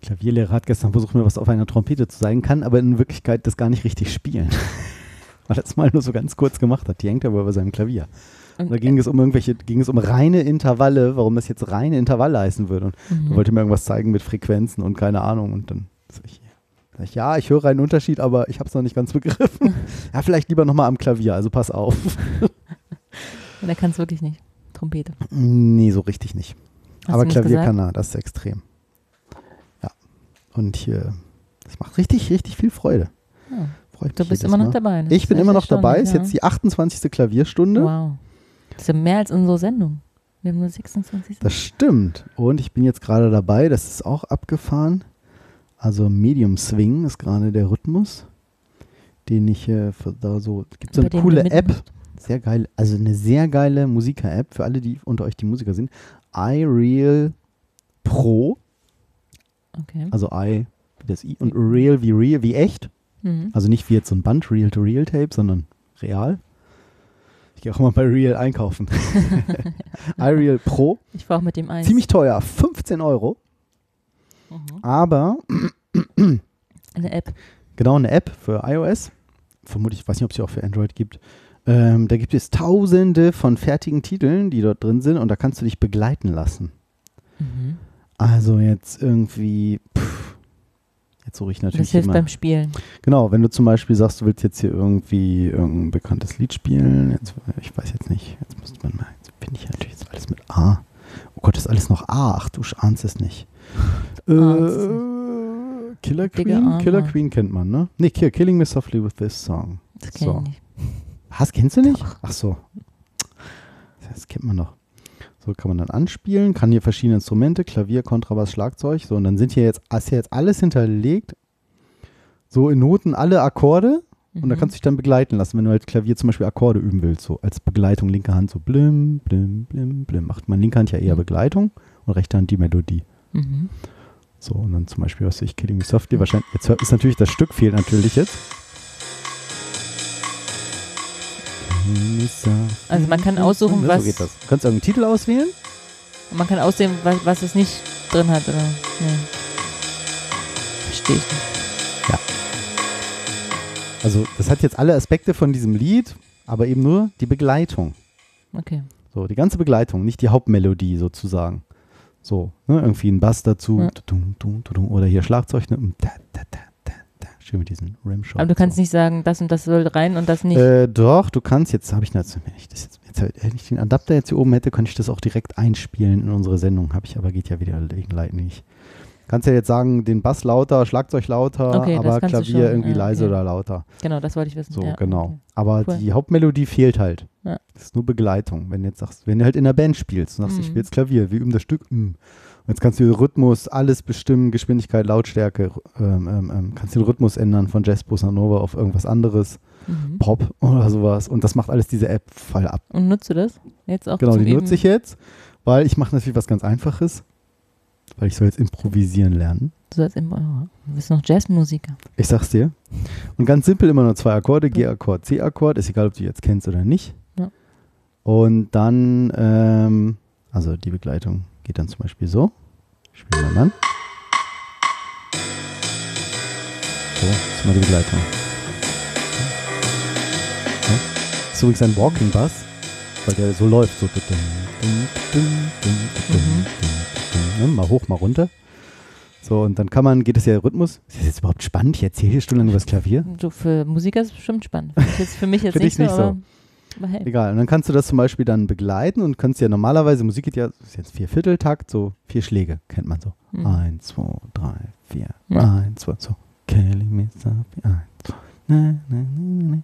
Klavierlehrer hat gestern versucht, mir was auf einer Trompete zu zeigen, kann aber in Wirklichkeit das gar nicht richtig spielen. *laughs* Weil er es mal nur so ganz kurz gemacht hat. Die hängt aber über seinem Klavier. Und, Da ging es um irgendwelche, ging es um reine Intervalle, warum das jetzt reine Intervalle heißen würde. Und mhm. er wollte mir irgendwas zeigen mit Frequenzen und keine Ahnung. Und dann sag ich, sag ich ja, ich höre einen Unterschied, aber ich habe es noch nicht ganz begriffen. *laughs* ja, vielleicht lieber nochmal am Klavier, also pass auf. *laughs* Und er kann es wirklich nicht. Trompete. nee, so richtig nicht. Hast aber nicht Klavier gesagt? kann er, das ist extrem. Ja. Und hier, das macht richtig, richtig viel Freude. Ja. Du bist immer noch Mal. dabei. Das Ich bin immer noch dabei, ist erstaunlich, jetzt die 28. Klavierstunde. ja. Wow. Das ist ja mehr als unsere Sendung. Wir haben nur 26 Das stimmt. Und ich bin jetzt gerade dabei, das ist auch abgefahren. Also Medium Swing ist gerade der Rhythmus, den ich äh, da so. Gibt so eine coole App, sehr geil, also eine sehr geile Musiker-App für alle, die unter euch die Musiker sind. iReal Pro, Okay. also i wie das i und real wie real wie echt. Mhm. Also nicht wie jetzt so ein Band Real-to-Real-Tape, sondern real. Ich gehe auch mal bei Real einkaufen. *laughs* iReal Pro, Ich auch mit dem eins. ziemlich teuer, 15 Euro, Mhm. aber *clears throat* Eine App. genau eine App für iOS. Vermutlich, ich weiß nicht, ob es sie auch für Android gibt. Ähm, da gibt es tausende von fertigen Titeln, die dort drin sind und da kannst du dich begleiten lassen. Mhm. Also jetzt irgendwie, pff, jetzt suche ich natürlich Das hilft immer. beim Spielen. Genau, wenn du zum Beispiel sagst, du willst jetzt hier irgendwie irgendein bekanntes Lied spielen, jetzt, ich weiß jetzt nicht, jetzt müsste man mal, jetzt finde ich natürlich jetzt alles mit A. Oh Gott, ist alles noch A. Ach, du ahnst es nicht. *laughs* Äh, es Killer Queen? Killer Queen kennt man, ne? Nee, Kill, Killing Me Softly with This Song. Das kenn So. ich nicht. Was, kennst du nicht? Ach so. Das kennt man noch. So kann man dann anspielen, kann hier verschiedene Instrumente, Klavier, Kontrabass, Schlagzeug. So, und dann sind hier jetzt, ist hier jetzt alles hinterlegt. So in Noten alle Akkorde. Und da Mhm. kannst du dich dann begleiten lassen, wenn du halt Klavier zum Beispiel Akkorde üben willst. So als Begleitung linke Hand so blim, blim, blim, blim. Macht man linke Hand ja eher Mhm. Begleitung und rechte Hand die Melodie. Mhm. So, und dann zum Beispiel, was ich, Killing Me Softly, wahrscheinlich, jetzt hört- ist natürlich, das Stück fehlt natürlich jetzt. Also man kann aussuchen, was- So geht das. Du kannst irgendeinen Titel auswählen. Und man kann aussehen, was, was es nicht drin hat, oder? Nee. Verstehe ich nicht. Also, das hat jetzt alle Aspekte von diesem Lied, aber eben nur die Begleitung. Okay. So, die ganze Begleitung, nicht die Hauptmelodie sozusagen. So, ne, irgendwie ein Bass dazu, Ja. oder hier Schlagzeug, ne, schön mit diesen Rimshot. Aber du kannst so. nicht sagen, das und das soll rein und das nicht. Äh, doch, du kannst jetzt, habe ich das, wenn ich das jetzt, jetzt, wenn ich den Adapter jetzt hier oben hätte, könnte ich das auch direkt einspielen in unsere Sendung. Habe ich aber, geht ja wieder Light nicht. Kannst ja jetzt sagen, den Bass lauter, Schlagzeug lauter, Okay, aber Klavier schon, irgendwie ja, leise okay. oder lauter. genau, das wollte ich wissen. So, ja, genau. okay. Aber Cool. die Hauptmelodie fehlt halt. Ja. Das ist nur Begleitung. Wenn du jetzt sagst, wenn du halt in der Band spielst und sagst, ich Mhm. will jetzt Klavier, wir üben das Stück, mm. Und jetzt kannst du den Rhythmus, alles bestimmen, Geschwindigkeit, Lautstärke, ähm, ähm, ähm, kannst den Rhythmus ändern von Jazz Bossa Nova auf irgendwas anderes, Mhm. Pop oder sowas. Und das macht alles diese App voll ab. Und nutzt du das? Jetzt auch Genau, die nutze ich jetzt, weil ich mache natürlich was ganz Einfaches, weil ich soll jetzt improvisieren lernen. Du, sollst im, oh, du bist noch Jazzmusiker. Ich sag's dir. Und ganz simpel immer nur zwei Akkorde, G-Akkord, C-Akkord, ist egal, ob du die jetzt kennst oder nicht. Ja. Und dann, ähm, also die Begleitung geht dann zum Beispiel so. Spielen wir mal an. So, das ist mal die Begleitung. Ja. Das ist übrigens ein Walking Bass, weil der so läuft. So. Mhm. Mal hoch, mal runter. So, und dann kann man, geht es ja Rhythmus. Ist das jetzt überhaupt spannend? Ich erzähle hier stundenlang über das Klavier. Du, für Musiker ist es bestimmt spannend. Für, mich jetzt, für mich jetzt Für nicht, so, nicht so. Hey. Egal. Und dann kannst du das zum Beispiel dann begleiten und kannst ja normalerweise, Musik geht ja, das ist jetzt vier Vierteltakt, so vier Schläge, kennt man so. Mhm. Eins, zwei, drei, vier, Ja. eins, zwei, so. Killing me softly, eins, zwei, ne, ne, ne.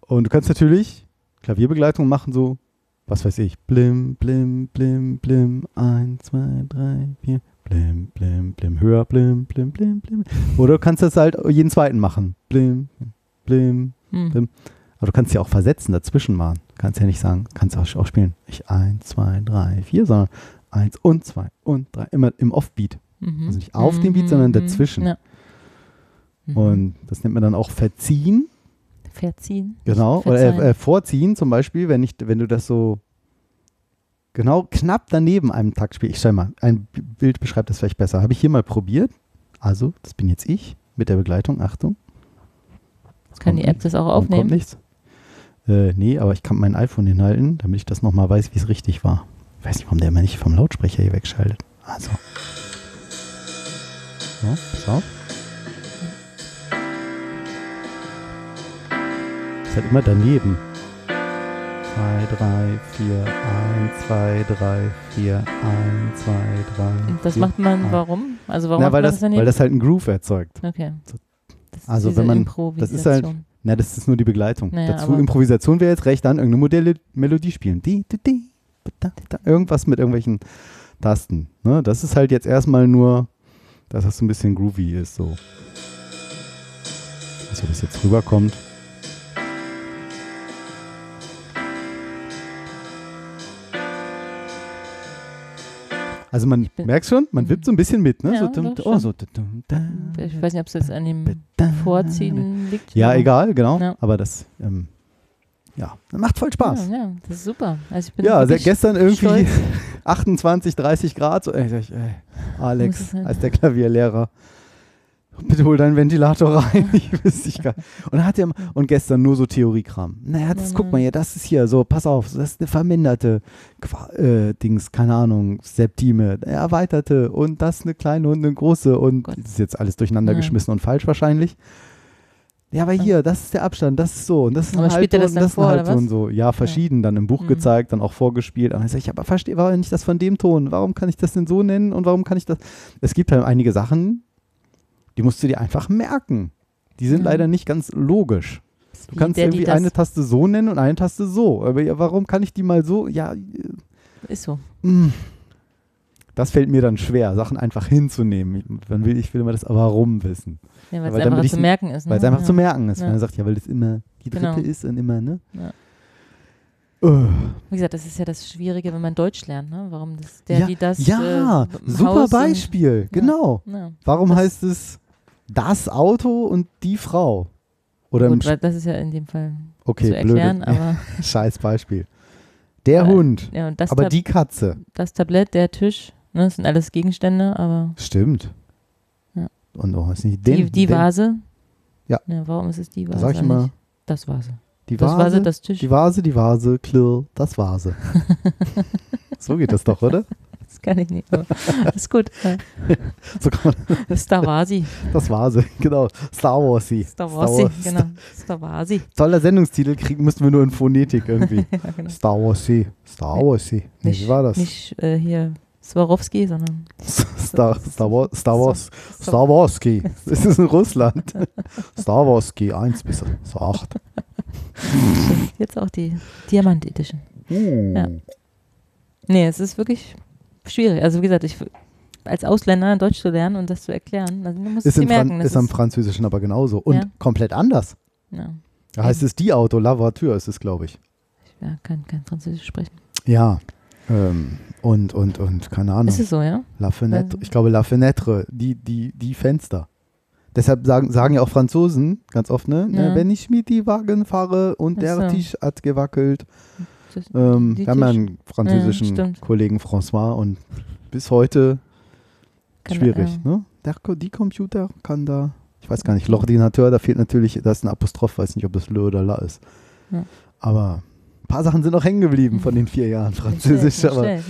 Und du kannst natürlich Klavierbegleitung machen, so, was weiß ich, blim, blim, blim, blim, eins, zwei, drei, vier, blim, blim, blim, höher, blim, blim, blim, blim. Oder du kannst das halt jeden zweiten machen. Blim, blim, Mhm. Aber du kannst ja auch versetzen, dazwischen machen. Du kannst ja nicht sagen, kannst auch, auch spielen. Nicht eins, zwei, drei, vier, sondern eins und zwei und drei. Immer im Offbeat. Mhm. Also nicht auf dem Beat, sondern dazwischen. Ja. Mhm. Und das nennt man dann auch verziehen. Verziehen. Genau. Nicht Oder verzeihen. äh, äh, vorziehen zum Beispiel, wenn, ich, wenn du das so genau knapp daneben einem Takt spielst. Ich schau mal, ein Bild beschreibt das vielleicht besser. Habe ich hier mal probiert. Also, das bin jetzt ich mit der Begleitung. Achtung. Kann die App das auch Warum Kommt aufnehmen? nichts. Äh, nee, aber ich kann mein iPhone hinhalten, damit ich das nochmal weiß, wie es richtig war. Ich weiß nicht, warum der immer nicht vom Lautsprecher hier wegschaltet. Also. So, pass auf. Ist halt immer daneben. 2, 3, 4, 1, 2, 3, 4, 1, 2, 3. Und Das vier, macht man, eins. warum? Also warum Na, macht weil man das, daneben? weil das halt einen Groove erzeugt. okay. Das Also wenn man- das ist halt-. Na, das ist nur die Begleitung. Naja, Dazu Improvisation wäre jetzt recht, dann irgendeine Modelle Melodie spielen. Die, die, die, irgendwas mit irgendwelchen Tasten. Ne? Das ist halt jetzt erstmal nur dass das so ein bisschen groovy ist. So. Nicht, ob es jetzt rüberkommt. Also man merkt schon, man wippt so ein bisschen mit, ne? Ja, so, dum, oh, so, dum, da, Ich weiß nicht, ob es jetzt an dem da, Vorziehen liegt. Ja, aber- egal, genau. Ja. Aber das, ähm, ja, macht voll Spaß. Ja, ja, das ist super. Also ich bin Ja, gestern irgendwie stolz. *laughs* 28, 30 Grad. So, ey, ey, Alex, als der Klavierlehrer, *laughs* bitte hol deinen Ventilator rein. *laughs* ich wüsste ich gar Und, dann hat er, und gestern nur so Theoriekram. Naja, das, Ja, guck mal hier, das ist hier so, pass auf, das ist eine verminderte Qua äh, Dings, keine Ahnung, Septime, eine erweiterte und das eine kleine und eine große und Gott. das ist jetzt alles durcheinander Ja. geschmissen und falsch wahrscheinlich. Ja, aber hier, das ist der Abstand, das ist so und das ist ein Aber er Halbton das das ist ein vor, Halbton so. Ja, verschieden, dann im Buch Mhm. gezeigt, dann auch vorgespielt. Und dann sag ich, aber verstehe, warum nicht das von dem Ton? Warum kann ich das denn so nennen und warum kann ich das? Es gibt halt einige Sachen, die musst du dir einfach merken. Die sind Mhm. leider nicht ganz logisch. Du Wie kannst der, irgendwie eine Taste so nennen und eine Taste so. Aber ja, warum kann ich die mal so? Ja, äh, Ist so. mh. das fällt mir dann schwer, Sachen einfach hinzunehmen. Man will, ich will immer das Warum wissen. Ja, weil es damit einfach ich- zu merken ist. Ne? Weil es einfach ja. zu merken ist. Ja. Wenn er sagt, ja, weil das immer die dritte Genau. ist und immer, ne? Ja. Äh. Wie gesagt, das ist ja das Schwierige, wenn man Deutsch lernt. Ne? Warum das, der, ja, die das. ja äh, super Haus. Beispiel. Genau. Ja. Warum Das- heißt es das Auto und die Frau? Oder Gut, das ist ja in dem Fall okay, zu erklären, blöde. aber *laughs* Scheiß Beispiel. Der Weil- Hund, ja, das, aber Tab die Katze. das Tablett, der Tisch, ne, das sind alles Gegenstände, aber Stimmt. Ja. Und oh, ist nicht die, den, die den, Vase. Ja. Warum ist es die Da Vase? sag ich nicht Das Vase. die Das Vase, Vase, das Tisch. die Vase, die Vase, klirr, das Vase. *laughs* so geht das doch, oder? *laughs* Das kann ich nicht. Ist gut. *laughs* So kann man, der Vasi. das Vase, genau. Star Wars. Das ist der Vasi, genau. Der Vasi. Toller Sendungstitel kriegen müssten wir nur in Phonetik irgendwie. *laughs* Ja, genau. Star Wars. Star Wars. Nee, wie war das? Nicht äh, hier Swarovski, sondern Star, Star Wars. Star Wars. Star Warski. Das ist in Russland. Star Warski 1 bis 8. Jetzt auch die Diamant Edition. Ja. Nee, es ist wirklich schwierig. Also wie gesagt, ich als Ausländer Deutsch zu lernen und das zu erklären, also du musst Ist, im Fran merken. Das ist am Französischen aber genauso. Und Ja. komplett anders. ja, Da heißt es die Auto, La Voiture ist es, glaube ich. ich ja, kann kein Französisch sprechen. Ja. Ähm, und, und, und, keine Ahnung. Ist es so, ja? La Fenêtre. Ich glaube, La Fenêtre, die, die, die Fenster. Deshalb sagen, sagen ja auch Franzosen ganz oft, ne? Ja. Wenn ich mit die Wagen fahre und Ach der so. Tisch hat gewackelt. Ähm, wir haben ja einen französischen stimmt. Kollegen François und bis heute Kann- schwierig. ja. Ne? Der, die Computer kann da, ich weiß gar nicht, L'Ordinateur, da fehlt natürlich, da ist ein Apostroph, weiß nicht, ob das Le oder La ist. Ja. Aber ein paar Sachen sind auch hängen geblieben von den vier Jahren Französisch. Nicht aber nicht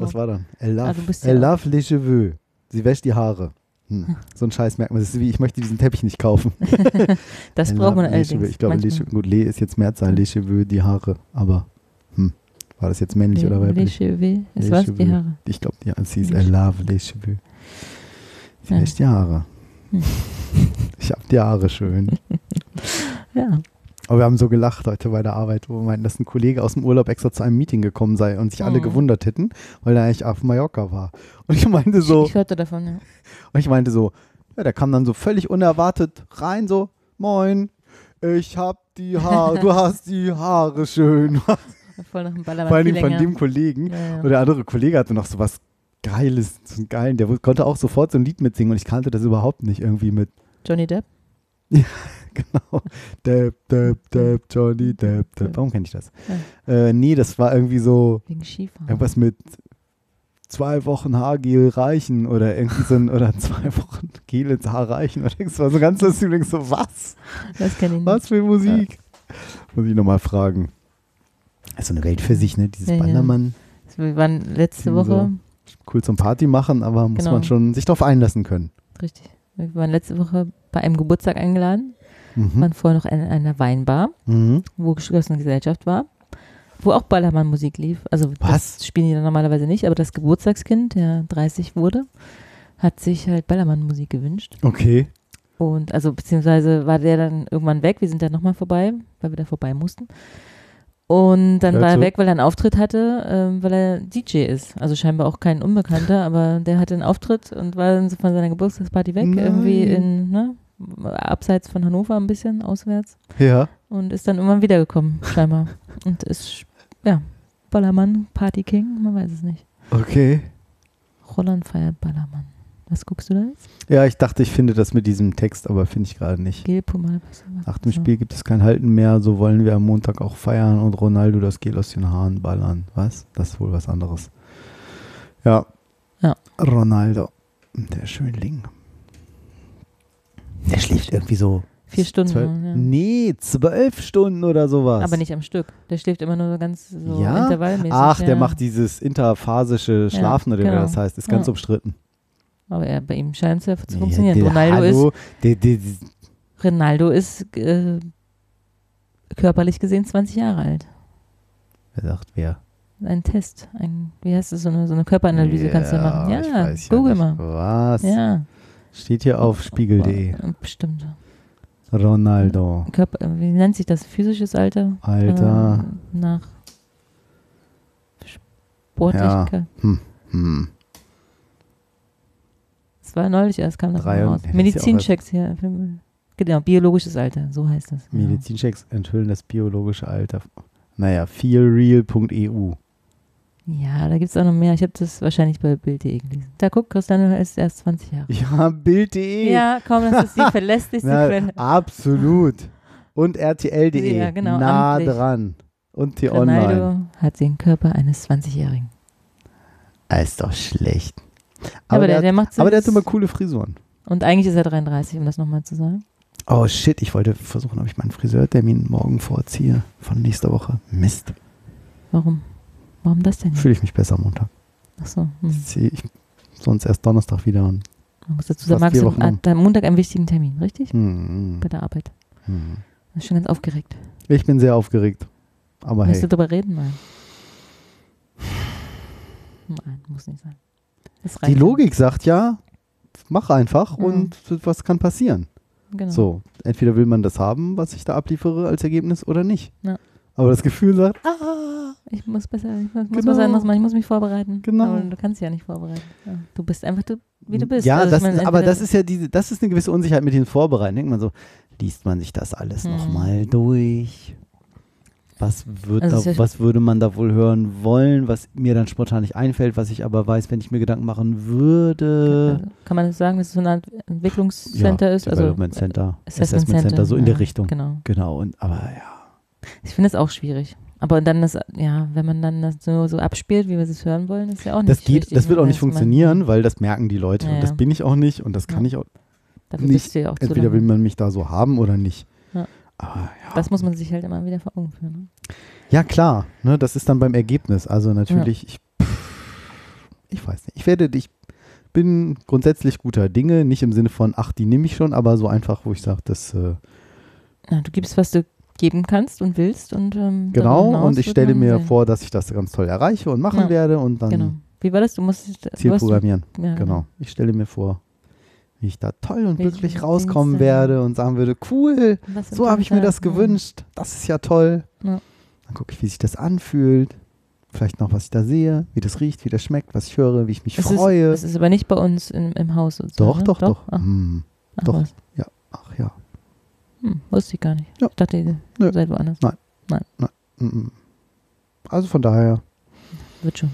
was war dann? Elle lave, Ah, elle ja- lave les cheveux. Sie wäscht die Haare. Hm. So ein Scheiß merkt man. Das ist wie, ich möchte diesen Teppich nicht kaufen. *laughs* Das Elle braucht man allerdings. Ich glaube, cheveux, gut, les ist jetzt Mehrzahl, les cheveux, die Haare. Aber hm, war das jetzt männlich oder Les weiblich? Cheveux. Es Les was, die. Haare. Ich glaube, ja, sie ist Les Elle lave les cheveux. Sie Ja. die Haare. Hm. *laughs* Ich habe die Haare schön. *laughs* Ja. Aber wir haben so gelacht heute bei der Arbeit, wo wir meinten, dass ein Kollege aus dem Urlaub extra zu einem Meeting gekommen sei und sich alle Mhm. gewundert hätten, weil er eigentlich auf Mallorca war. Und ich meinte so, Ich hörte davon, ja. und ich meinte so, ja, der kam dann so völlig unerwartet rein, so, moin, ich hab die Haare, du *laughs* hast die Haare schön. Voll nach dem Ballermann. Vor viel von dem Kollegen. Ja, ja. Und der andere Kollege hatte noch so was Geiles, so einen geilen, der konnte auch sofort so ein Lied mitsingen und ich kannte das überhaupt nicht irgendwie mit, Johnny Depp. *laughs* genau, Depp, Depp, Depp, Johnny Depp, Depp. Warum kenne ich das? Äh, nee, das war irgendwie so, Wegen Skifahren. irgendwas mit zwei Wochen Haargel reichen oder irgendwie so ein, oder *laughs* zwei Wochen Gel ins Haar reichen oder irgendwas. war so ganz lustig. Und ich so, was? Das kenne ich nicht. Was für Musik? Muss ich nochmal fragen. Ist so eine Welt für sich, ne? Dieses Ja, ja. Bandermann. Wir waren letzte Woche, Cool zum Party machen, aber muss Genau. man schon sich darauf einlassen können. richtig, wir waren letzte Woche bei einem Geburtstag eingeladen. Mhm. waren vorher noch in einer Weinbar, Mhm. wo geschlossene Gesellschaft war, wo auch Ballermann-Musik lief. Also Was? das spielen die dann normalerweise nicht, aber das Geburtstagskind, der 30 wurde, hat sich halt Ballermann-Musik gewünscht. Okay. Und also beziehungsweise war der dann irgendwann weg, wir sind dann nochmal vorbei, weil wir da vorbei mussten. Und dann Hört war er zu. weg, weil er einen Auftritt hatte, ähm, weil er DJ ist. Also scheinbar auch kein Unbekannter, *laughs* aber der hatte einen Auftritt und war dann von seiner Geburtstagsparty weg, Nein. irgendwie in, ne, abseits von Hannover ein bisschen, auswärts. Ja. Und ist dann irgendwann wiedergekommen, scheinbar. Und ist, ja, Ballermann, Party King, man weiß es nicht. Okay. Roland feiert Ballermann. Was guckst du da jetzt? Ja, ich dachte, ich finde das mit diesem Text, aber finde ich gerade nicht. Nach dem. Spiel gibt es kein Halten mehr, so wollen wir am Montag auch feiern und Ronaldo das Gel aus den Haaren ballern. Was? Das ist wohl was anderes. Ja. Ja. Ronaldo, der Schönling. Der schläft irgendwie so. Vier Stunden. Zwölf, ja. Nee, zwölf Stunden oder sowas. Aber nicht am Stück. Der schläft immer nur so ganz so Ja? intervallmäßig. Ach, ja. der macht dieses interphasische Schlafen oder wie genau. das heißt. Ist ganz umstritten. Aber er, bei ihm scheint es ja zu funktionieren. der- Ronaldo ist hallo, der, der, Ronaldo ist äh, körperlich gesehen 20 Jahre alt. wer sagt wer? Ein Test, ein, wie heißt es, so eine, so eine Körperanalyse kannst du machen. Ja, ich google ja mal. Was? Ja. Steht hier auf spiegel.de. Bestimmt. Ronaldo. Körper, wie nennt sich das? Physisches Alter? Alter. Äh, nach Sportlichkeit. Hm. Das war neulich erst, kam das Drei raus. Medizinchecks hier. Genau, biologisches Alter, so heißt das. Genau. Medizinchecks enthüllen das biologische Alter. Naja, feelreal.eu. Ja, da gibt es auch noch mehr. Ich habe das wahrscheinlich bei Bild.de gelesen. Da guck, Cristiano ist erst 20 Jahre. Ja, Bild.de. Ja, komm, das ist die *laughs* verlässlichste Na, Quelle. absolut. Und RTL.de. Ja, genau, nah amtlich. dran. Und T-Online. Hat den Körper eines 20-Jährigen. Ah, Ist doch schlecht. Aber, Aber, der, der, der macht aber der hat immer coole Frisuren. Und eigentlich ist er 33, um das nochmal zu sagen. Oh shit, ich wollte versuchen, ob ich meinen Friseurtermin morgen vorziehe. Von nächster Woche. Mist. Warum? Warum das denn? Fühle ich mich besser am Montag. Achso, hm. Ziehe ich sonst erst Donnerstag wieder und. man muss dazu sagen, Max hat am Montag einen wichtigen Termin, richtig? Hm, Bei der Arbeit. hm. Ich bin schon ganz aufgeregt. Ich bin sehr aufgeregt. Aber Willst hey. du darüber reden? Nein. Nein, muss nicht sein. Die. Logik sagt ja, mach einfach Mhm. und was kann passieren. Genau. So, entweder will man das haben, was ich da abliefere als Ergebnis oder nicht. Ja. Aber das Gefühl sagt, ah, Ich muss besser, ich muss Genau. anderes machen, ich muss mich vorbereiten. Genau. Aber du kannst dich ja nicht vorbereiten. Ja. Du bist einfach du, wie du bist. Ja, Also das, meine, aber das ist ja diese, das ist eine gewisse Unsicherheit mit den Vorbereiten. Denkt man so, liest man sich das alles Mhm. nochmal durch? Was, wird Also da, ja- was würde man da wohl hören wollen, was mir dann spontan nicht einfällt, was ich aber weiß, wenn ich mir Gedanken machen würde? Kann man das sagen, dass es so Art Entwicklungscenter ist? Also Development Center, Assessment Center, so in ja, der Richtung. Genau. Genau, und aber ja. Ich finde es auch schwierig. Aber dann das, ja, wenn man dann das so, so abspielt, wie wir es hören wollen, ist ja auch nicht Das geht, richtig, das wird auch nicht Also man- funktionieren, weil das merken die Leute. Ja, Und das ja. bin ich auch nicht und das kann Ja. ich auch. Dafür nicht. ja auch Entweder will man mich da so haben oder nicht. Ja. Aber ja. Das muss man sich halt immer wieder vor Augen führen. Ne? Ja, klar. Ne, das ist dann beim Ergebnis. Also natürlich, ich, ich weiß nicht. Ich werde, ich bin grundsätzlich guter Dinge, nicht im Sinne von, ach, die nehme ich schon, aber so einfach, wo ich sage, das äh, Ja, du gibst, was du geben kannst und willst. Und, ähm, genau. Und ich stelle mir sehen. vor, dass ich das ganz toll erreiche und machen Ja. werde und dann Genau. Wie war das? Du musst du Ziel programmieren. Ja, Genau. Ich stelle mir vor, wie ich da toll und Welche glücklich rauskommen werde und sagen würde, cool, so habe ich mir das gewünscht. Das ist ja toll. Ja. Dann gucke ich, wie sich das anfühlt. Vielleicht noch, was ich da sehe, wie das riecht, wie das schmeckt, was ich höre, wie ich mich Es freue. Ist, es ist aber nicht bei uns im, im Haus. sozusagen, Doch, ne? doch, doch. Ach, Hm, ach, doch. Was. ach ja. Hm, wusste ich gar nicht. Ja. Ich dachte, ihr Nö. seid woanders. Mhm. Also von daher, Wird schon.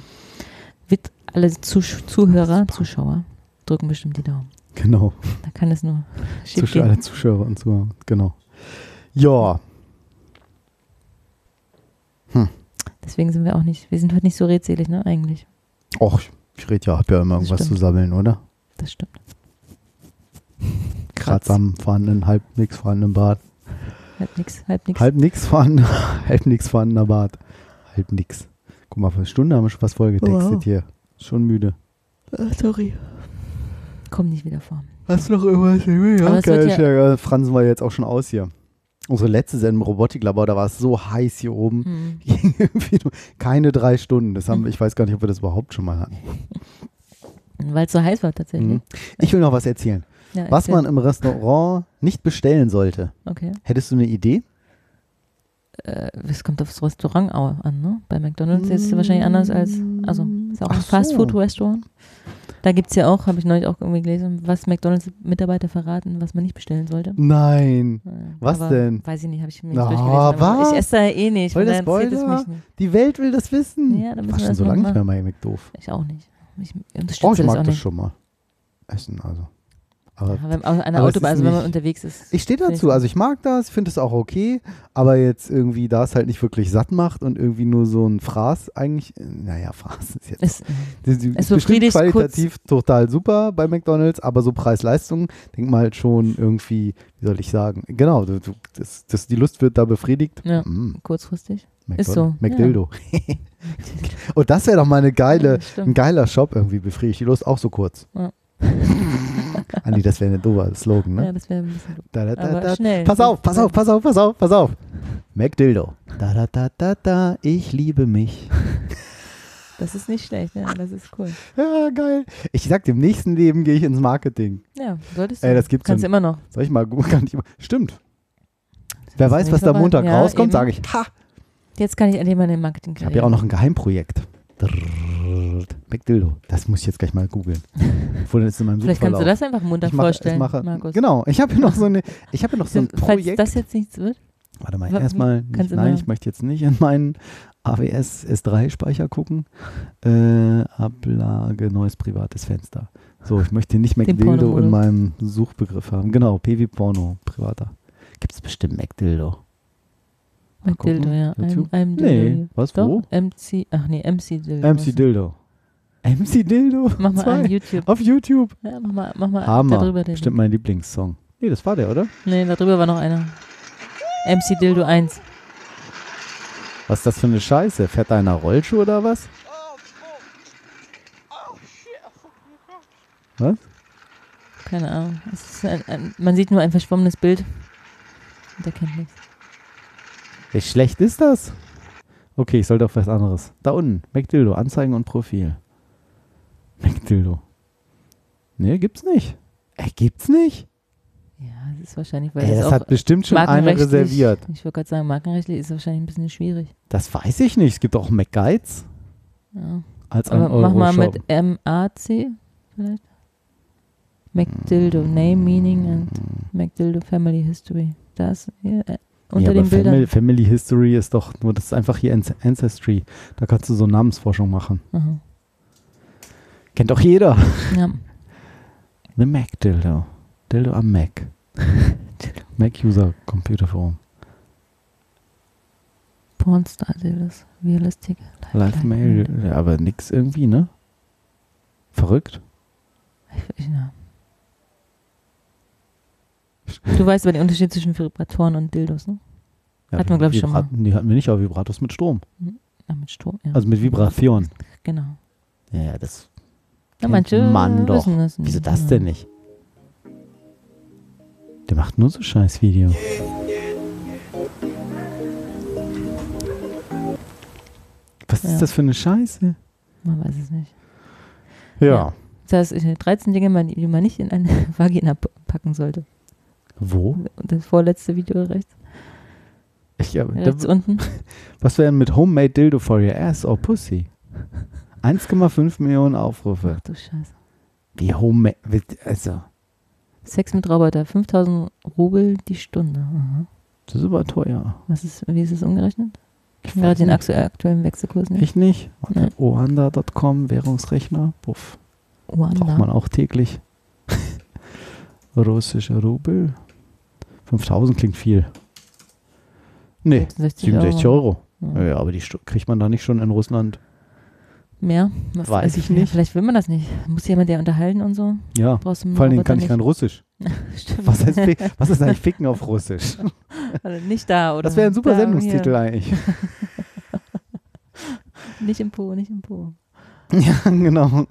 Wird alle Zusch Zuhörer, Zuschauer drücken bestimmt die Daumen. Genau. Da kann es nur schief Zuschauer, gehen. alle Zuschauer und Zuhörer. Genau. Ja, Deswegen sind wir auch nicht, wir sind heute nicht so redselig, ne, eigentlich. och, ich rede ja, hab ja immer Das irgendwas zu stimmt. sammeln, oder? Das stimmt. Kratz am vorhandenen, halb nix vorhandenen Bart. Halb nix, halb nix. Halb nix vorhanden, *laughs* halb nix vorhandener Bart. Halb nix. Guck mal, für eine Stunde haben wir schon was vollgetextet Wow. hier. Schon müde. sorry. Komm nicht wieder vor. Hast du noch irgendwas? Ja, okay, ja, fransen wir jetzt auch schon aus hier. Unsere letzte Sendung im Robotiklabor, da war es so heiß hier oben. Hm. *laughs* Keine drei Stunden. Das haben, ich weiß gar nicht, ob wir das überhaupt schon mal hatten. *laughs* Weil es so heiß war tatsächlich. Mhm. Ich will noch was erzählen. Ja, Was erzähl. man im Restaurant nicht bestellen sollte. Okay. Hättest du eine Idee? äh, es kommt aufs Restaurant au- an, ne? Bei McDonalds ist es wahrscheinlich anders als, also ist auch ein Ach so. Fastfood-Restaurant. Da gibt es ja auch, habe ich neulich auch irgendwie gelesen, was McDonalds-Mitarbeiter verraten, was man nicht bestellen sollte. Nein. Äh, Was denn? Weiß ich nicht, habe ich mir nicht Ah, durchgelesen. Was? ich esse da eh nicht, Voll es Spoiler. Die Welt will das wissen. Ja, ich war schon das so lange nicht mehr bei McDoof. Ich auch nicht. Ich unterstütze Oh, ich das mag das schon mal. Essen, also. Aber Ja, wenn, aber es Autobahn, ist also wenn man unterwegs ist. Ich stehe dazu, also ich mag das, finde es auch okay, aber jetzt irgendwie, da es halt nicht wirklich satt macht und irgendwie nur so ein Fraß eigentlich, naja, *laughs* Fraß ist jetzt, Es, das ist es bestimmt qualitativ total super bei McDonalds, aber so Preis-Leistung, denk mal halt schon irgendwie, wie soll ich sagen, genau, das, das, die Lust wird da befriedigt. Ja. Mm, kurzfristig. McDonald's, so, McDildo. und *laughs* das wäre doch mal eine geile, Ja, ein geiler Shop irgendwie, befriedigt die Lust auch so kurz. Ja. *laughs* Andi, das wäre ein doofer Slogan, ne? Ja, das wäre ein bisschen. Da, da, da, Aber da. schnell. Pass auf, pass auf, pass auf, pass auf, pass auf. McDildo. Da, da, da, da, da, ich liebe mich. Das ist nicht schlecht, ja, das ist cool. Ja, geil. Ich sag, im nächsten Leben gehe ich ins Marketing. Ja, solltest du. Ey, das gibt's Kannst du immer noch. Soll ich mal gut, *laughs* kann ich immer. Stimmt. Wer weiß, was da. Montag Ja, rauskommt, sage ich, ha. Jetzt kann ich endlich mal den Marketing Ich habe ja auch noch ein Geheimprojekt. Drrrrt. McDildo. Das muss ich jetzt gleich mal googeln. Vielleicht kannst du das einfach munter mache, vorstellen, mache, Markus. Genau, ich habe hier noch so eine, ich hier noch so ein Projekt. das jetzt nichts wird. Warte mal, erstmal, nein, ich möchte jetzt nicht in meinen AWS S3-Speicher gucken. Äh, Ablage, neues privates Fenster. So, ich möchte nicht McDildo in meinem Suchbegriff haben. Genau, PW Porno, privater. Gibt es bestimmt McDildo? Mit Dildo, gucken, ja. YouTube? I'm, I'm Nee, Dildo. was, Doch, wo? MC, ach nee, MC Dildo. MC Dildo. MC Dildo? *laughs* Mach mal Zwei. YouTube. Auf YouTube. Ja, mach mal, mach mal Hammer. darüber den. Bestimmt mein Lieblingssong. Nee, das war der, oder? Nee, darüber war noch einer. MC Dildo 1. Was ist das für eine Scheiße? Fährt da einer Rollschuh oder was? Was? Keine Ahnung. Ein, ein, man sieht nur ein verschwommenes Bild. Und er kennt nichts. Wie schlecht ist das? Okay, ich sollte auf was anderes. Da unten, McDildo, Anzeigen und Profil. McDildo. Nee, gibt's nicht. Ey, gibt's nicht? Ja, das ist wahrscheinlich, weil Ey, das das hat bestimmt schon einer reserviert. Ich wollte gerade sagen, markenrechtlich ist es wahrscheinlich ein bisschen schwierig. Das weiß ich nicht. Es gibt auch McGuides Ja. als Aber mach mal mit MAC vielleicht. McDildo, Name, Meaning and McDildo Family History. Das hier äh, unter ja, den aber Bildern. Family, Family History ist doch nur, das ist einfach hier Anc- Ancestry. Da kannst du so Namensforschung machen. Aha. Kennt doch jeder. Ja. *laughs* The Mac Dildo. Dildo am Mac. *laughs* Mac User Computer Forum. Pornstar Dildos. Realistic. Live Mail. Ja, aber nix irgendwie, ne? Verrückt. Ich, ich, ja. Du weißt aber den Unterschied zwischen Vibratoren und Dildos, ne? Ja, Hatten wir, glaub ich, schon mal. Nee, hatten wir nicht, aber Vibratos mit Strom. Ja, mit Strom. Ja. Also mit Vibration. genau. Ja, ja, das. Ja, manche man doch. das. Wieso nicht. das denn nicht? Der macht nur so scheiß Video. Was Ja. ist das für eine Scheiße? Man weiß es nicht. Ja. Ja. Das heißt, 13 Dinge, die man nicht in eine *laughs* Vagina packen sollte. Wo? Das vorletzte Video rechts, Ich, ja, rechts da, unten. *laughs* was wäre denn mit Homemade Dildo for your ass or pussy? 1,5 Millionen Aufrufe. Ach du Scheiße. Wie Homemade. Also, Sex mit Roboter, 5000 Rubel die Stunde. Aha. das ist aber teuer. Was ist, wie ist es umgerechnet? Ich Gerade weiß den nicht. aktu aktuellen Wechselkurs nicht. Ich nicht. Nee. Oanda.com, Währungsrechner. Puff. Braucht man auch täglich. *laughs* Russische Rubel. 5000 klingt viel. Nee, 66 67 Euro. Ja. Ja, aber die kriegt man da nicht schon in Russland. Mehr? Was Weiß ich ja, nicht. Vielleicht will man das nicht. Muss jemand der unterhalten und so. Ja, vor allen Dingen kann ich kein Russisch. *laughs* Was, heißt, was ist eigentlich Ficken auf Russisch? *laughs* Also nicht da, oder? Das wäre ein super da, Sendungstitel eigentlich. Hier. *laughs* Nicht im Po, nicht im Po. ja, genau.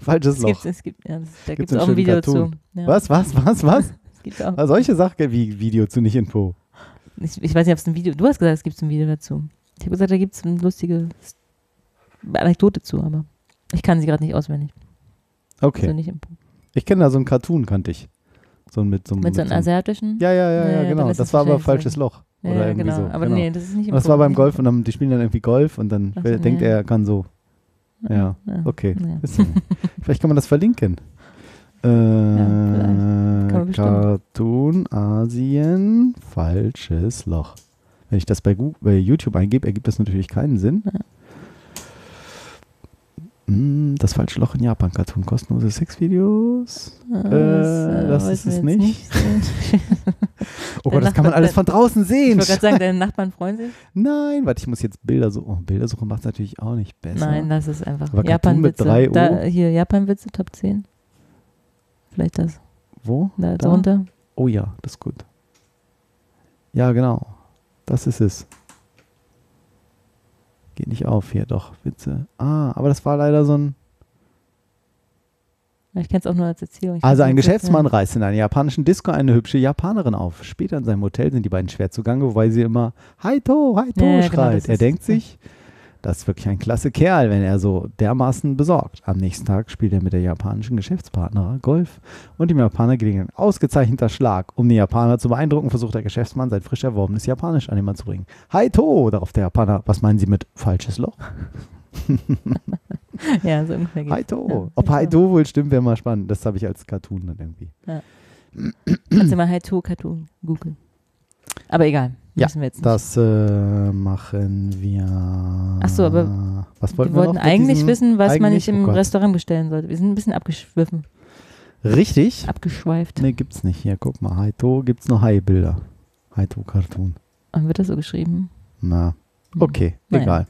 Falsches Es Loch. gibt, es gibt, ja, das, da gibt es auch ein Video Cartoon. zu. Ja. Was, was, was, was? Gibt auch, Ah, Solche Sachen wie Video zu nicht Info. ich, ich weiß nicht, ob es ein Video, du hast gesagt, es gibt ein Video dazu. Ich habe gesagt, da gibt es eine lustige Anekdote zu, aber ich kann sie gerade nicht auswendig. Okay. Also nicht. Ich kenne da so einen Cartoon, kannte ich. So mit so einem. Mit so einem asiatischen? Ja, ja, ja, Ja, ja, genau. Das war aber falsches. Loch. Ja, Oder irgendwie genau. so. Aber genau. nee, das ist nicht im das war beim Golf und dann, die spielen dann irgendwie Golf und dann so, denkt nee. er, er kann so. Ja, okay. *laughs* Vielleicht kann man das verlinken. Äh, bestimmt. Cartoon Asien, falsches Loch. Wenn ich das bei, Gu- bei YouTube eingebe, ergibt das natürlich keinen Sinn. Ja. Hm, Das falsche Loch in Japan, Cartoon, kostenlose Sexvideos. Ah, Äh, das weiß ist man es nicht. sehen. *laughs* Oh Gott, das kann man alles von draußen Ich sehen. wollte gerade sagen, deine *laughs* Nachbarn freuen sich. Nein, warte, ich muss jetzt Bilder suchen. Oh, Bildersuche macht es natürlich auch nicht besser. Nein, das ist einfach Japan-Witze. hier, Japan-Witze, Top 10. Vielleicht das. Wo? Da, Da? darunter. Oh ja, das ist gut. Ja, genau. Das ist es. Geht nicht auf hier, doch, Witze. Ah, aber das war leider so ein. Ich kenne es auch nur als Erzählung. Ich Also ein Geschäftsmann reißt in einer japanischen Disco eine hübsche Japanerin auf. Später in seinem Hotel sind die beiden schwer zugange, wobei sie immer Haito, Haito Ja, ja, genau, schreit. das er denkt sich, das ist wirklich ein klasse Kerl, wenn er so dermaßen besorgt. Am nächsten Tag spielt er mit der japanischen Geschäftspartnerin Golf und dem Japaner gelingt ein ausgezeichneter Schlag. Um den Japaner zu beeindrucken, versucht der Geschäftsmann sein frisch erworbenes Japanisch an mal zu bringen. Haito, darauf der Japaner, was meinen Sie mit falsches Loch? *laughs* Ja, so ungefähr geht's. Haito. Ja, Ob Haito. Haito wohl stimmt, wäre mal spannend. Das habe ich als Cartoon dann irgendwie. Kannst du mal Haito Cartoon googeln. Aber egal. Ja, Müssen wir jetzt nicht. Das äh, machen wir. Ach so, aber was wollten wir wollten noch mit eigentlich diesem- wissen, was man eigentlich- nicht im oh Gott. Restaurant bestellen sollte. Wir sind ein bisschen abgeschwiffen, Richtig? abgeschweift. Ne, gibt's nicht. Hier, guck mal. Haito gibt's nur Hai-Bilder. Haito-Cartoon. Und wird das so geschrieben? Na, Hm. okay, Naja. egal.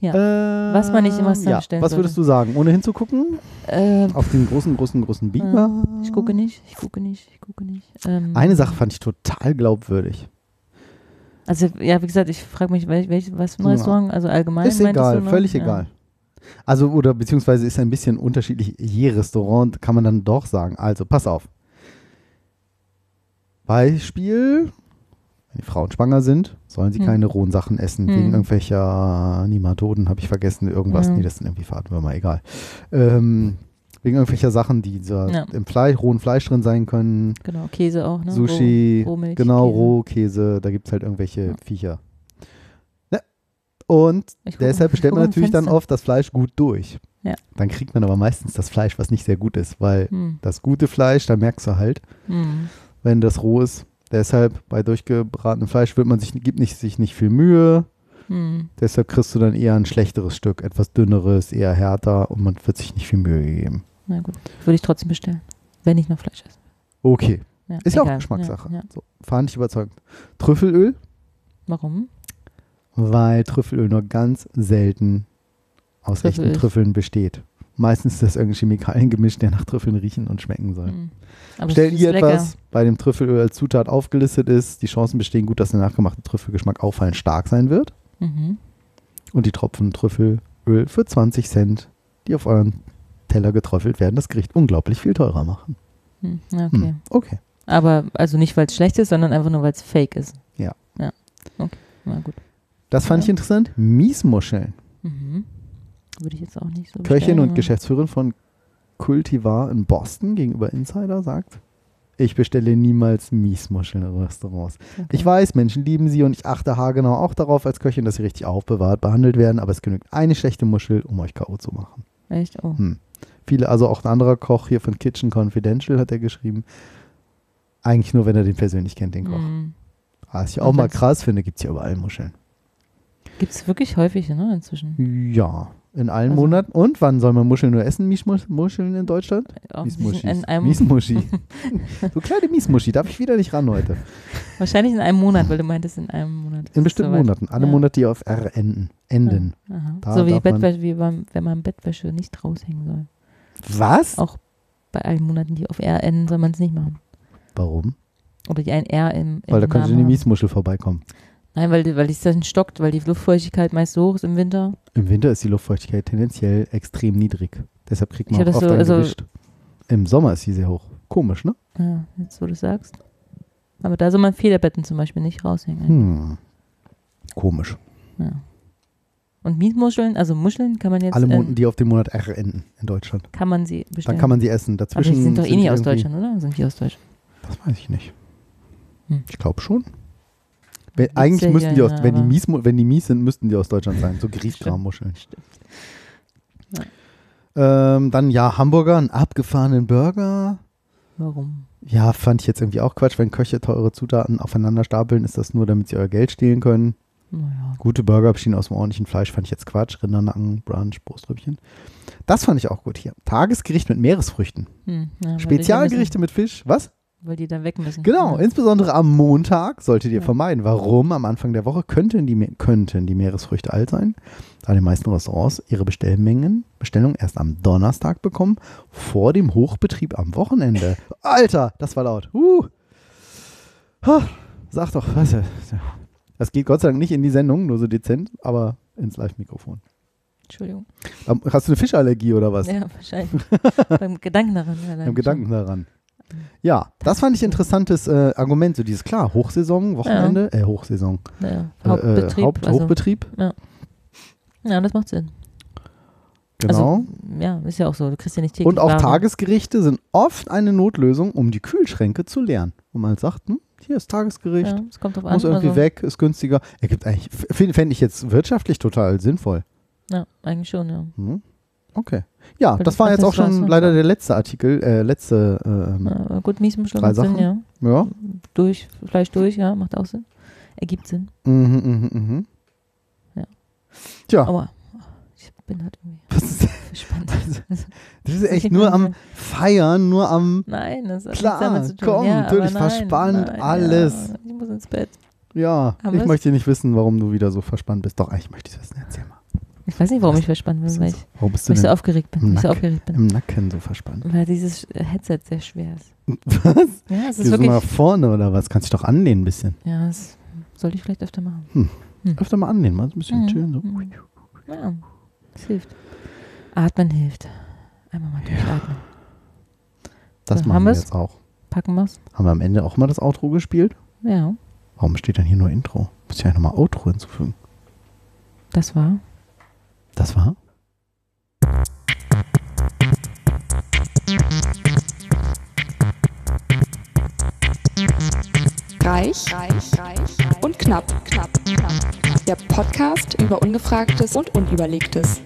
Ja. Ähm, Was man nicht im Restaurant ja. bestellen Was würdest sollte. du sagen? Ohne hinzugucken? Äh, Auf den großen, großen, großen Beamer? ich gucke nicht, ich gucke nicht, ich gucke nicht. Ähm, Eine Sache fand ich total glaubwürdig. Also, ja, wie gesagt, ich frage mich, welch, welch, was für ein. Restaurant, also allgemein. Ist egal, noch? völlig Ja. egal. Also, oder beziehungsweise ist ein bisschen unterschiedlich. Je Restaurant kann man dann doch sagen. Also, pass auf. Beispiel: Wenn die Frauen schwanger sind, sollen sie Hm. keine rohen Sachen essen. Hm. Wegen irgendwelcher Nematoden, habe ich vergessen, irgendwas. Ja. Nee, das sind irgendwie Fadenwürmer, egal. Ähm, wegen irgendwelcher Sachen, die so Ja. im Fleisch, rohen Fleisch drin sein können. Genau, Käse auch, ne? Sushi, Roh, Rohmilch, genau, Käse. Rohkäse, da gibt es halt irgendwelche Ja. Viecher. Ne? Und Ich deshalb bestellt man natürlich dann oft das Fleisch gut durch. Ja. Dann kriegt man aber meistens das Fleisch, was nicht sehr gut ist, weil Hm. das gute Fleisch, da merkst du halt, Hm. wenn das roh ist. Deshalb bei durchgebratenem Fleisch wird man sich, gibt nicht, sich nicht viel Mühe. Hm. Deshalb kriegst du dann eher ein schlechteres Stück, etwas dünneres, eher härter und man wird sich nicht viel Mühe gegeben. Na gut, würde ich trotzdem bestellen, wenn ich noch Fleisch esse. Okay, Ja, ist ja auch. Geschmackssache. Ja, ja. So, fand ich überzeugend. Trüffelöl, Warum? weil Trüffelöl nur ganz selten aus Trüffel echten Trüffeln besteht. Meistens ist das irgendein Chemikaliengemisch, der nach Trüffeln riechen und schmecken soll. Hm. Aber Stellt ihr lecker. etwas bei dem Trüffelöl als Zutat aufgelistet ist, die Chancen bestehen gut, dass der nachgemachte Trüffelgeschmack auffallend stark sein wird. Mhm. Und die Tropfen Trüffelöl für 20 Cent, die auf euren Teller geträufelt werden, das Gericht unglaublich viel teurer machen. Hm. ja, Okay. Hm, okay. Aber also nicht, weil es schlecht ist, sondern einfach nur, weil es fake ist. Ja. Ja. Okay. Na gut. Das fand ich Ja. interessant. Miesmuscheln. Mhm. Würde ich jetzt auch nicht so Köchin und Geschäftsführerin von Cultivar in Boston gegenüber Insider sagt, ich bestelle niemals Miesmuscheln in Restaurants. Okay. Ich weiß, Menschen lieben sie und ich achte haargenau auch darauf als Köchin, dass sie richtig aufbewahrt behandelt werden, aber es genügt eine schlechte Muschel, um euch K.O. zu machen. Echt? Oh. Hm. Viele, also auch ein anderer Koch hier von Kitchen Confidential hat er geschrieben, eigentlich nur, wenn er den persönlich kennt, den Koch. Hm. Was ich Und auch mal wenn's- krass finde, gibt es ja überall Muscheln. Gibt es wirklich häufig, ne, inzwischen? Ja, in allen Also- Monaten. Und wann soll man Muscheln nur essen? Miesmusch- Muscheln in Deutschland? Auch Miesmuschis. Miesmuschi. *laughs* so kleine Miesmuschi, darf ich wieder nicht ran heute. wahrscheinlich in einem Monat, weil du meintest in einem Monat. In bestimmten soweit. Monaten. Alle Ja. Monate, die auf R enden. enden. Aha. Da so wie, Bettwäsche, wie beim, wenn man Bettwäsche nicht raushängen soll. Was? Auch bei allen Monaten, die auf R enden, soll man es nicht machen. Warum? Oder die ein R im, im Weil da könnte eine. Miesmuschel vorbeikommen. Nein, weil, die- weil die dann stockt, weil die Luftfeuchtigkeit meist so hoch ist im Winter. Im Winter ist die Luftfeuchtigkeit tendenziell extrem niedrig. Deshalb kriegt man auch oft so- ein also-. Im Sommer ist sie sehr hoch. Komisch, ne? Ja, jetzt wo du sagst. Aber da soll man Federbetten zum Beispiel nicht raushängen. Hm. Komisch. Ja. Und Mietmuscheln, also Muscheln kann man jetzt, Alle ähm, Monaten, die auf den Monat R enden in Deutschland. kann man sie bestellen. Dann kann man sie essen. Aber Dazwischen die sind doch eh nicht aus Deutschland, oder? Sind die aus Deutschland? Das weiß ich nicht. Hm. Ich glaube schon. Wenn, eigentlich müssten die aus, wenn die, aber- mies, wenn die mies sind, müssten die aus Deutschland sein. So Griesgrammuscheln. Stimmt. Ähm, dann ja, Hamburger, einen abgefahrenen Burger. Warum? Ja, fand ich jetzt irgendwie auch Quatsch. Wenn Köche teure Zutaten aufeinander stapeln, ist das nur, damit sie euer Geld stehlen können. Naja. Gute Burger bestehen aus dem ordentlichen Fleisch, fand ich jetzt Quatsch. Rindernacken, Brunch, Brostrüppchen. Das fand ich auch gut hier. Tagesgericht mit Meeresfrüchten. Hm, ja, Spezialgerichte mit Fisch. Was? Weil die dann weg müssen. Genau, Ja. insbesondere am Montag solltet ihr Ja. vermeiden. Warum? Am Anfang der Woche könnten die, könnten die Meeresfrüchte alt sein, da die meisten Restaurants ihre Bestellmengen, Bestellung erst am Donnerstag bekommen, vor dem Hochbetrieb am Wochenende. Alter, das war laut. Uh. Ha, sag doch, was? Das? Geht Gott sei Dank nicht in die Sendung, nur so dezent, aber ins Live-Mikrofon. Entschuldigung. Ähm, Hast du eine Fischallergie oder was? Ja, wahrscheinlich. *laughs* Beim Gedanken daran. Ja, Beim Gedanken daran. Ja, das fand ich ein interessantes äh, Argument. So dieses, klar, Hochsaison, Wochenende, äh, Hochsaison, Ja, äh, Hauptbetrieb. äh, Haupt, also, Hochbetrieb, ja, das macht Sinn. Genau. Also, ja, ist ja auch so. Du kriegst ja nicht täglich Und auch Ware. Tagesgerichte sind oft eine Notlösung, um die Kühlschränke zu leeren. Wo man halt sagt, hm, hier ist Tagesgericht, Ja, es kommt drauf an. muss irgendwie also, weg, ist günstiger. Ergibt eigentlich, fände ich jetzt wirtschaftlich total sinnvoll. Ja, eigentlich schon, ja. Hm? Okay. Ja, Weil das war jetzt auch schon leider der letzte Artikel, äh, letzte, ähm, ja gut, Miesmuschel Drei macht Sinn, Sachen. ja. ja. Durch, Fleisch durch, ja, macht auch Sinn. Ergibt Sinn. Mhm, mhm, mhm. Ja. Tja, Aber bin halt irgendwie was ist, gespannt. das ist *laughs* *laughs* echt nur am Feiern, nur am, Nein, das hat Klar, damit zu tun. komm, ja, natürlich nein, verspannt, nein, alles. Ja, ich muss ins Bett. ja, Haben ich wir's? möchte nicht wissen, warum du wieder so verspannt bist. Doch, eigentlich möchte ich wissen, erzähl mal. Ich weiß nicht, warum ich verspannt bin, weil ich, Warum bist du weil ich so aufgeregt bin. ich so aufgeregt bin. im Nacken so verspannt? Weil dieses Headset sehr schwer ist. *laughs* Was? Ja, es ist Gehst du mal wirklich. vorne oder was? Kannst dich doch anlehnen ein bisschen. Ja, das sollte ich vielleicht öfter machen. Öfter mal anlehnen, mal so ein bisschen Mhm. chillen. So. Mhm. Ja, das hilft. Atmen hilft. Einmal mal durchatmen. Das So, machen haben wir jetzt auch. Packen wir's? Haben wir am Ende auch mal das Outro gespielt? Ja, Warum steht denn hier nur Intro? Muss ich ja nochmal Outro hinzufügen. das war. Das war? Reich, reich, reich und knapp, knapp, knapp. Der Podcast über Ungefragtes und Unüberlegtes.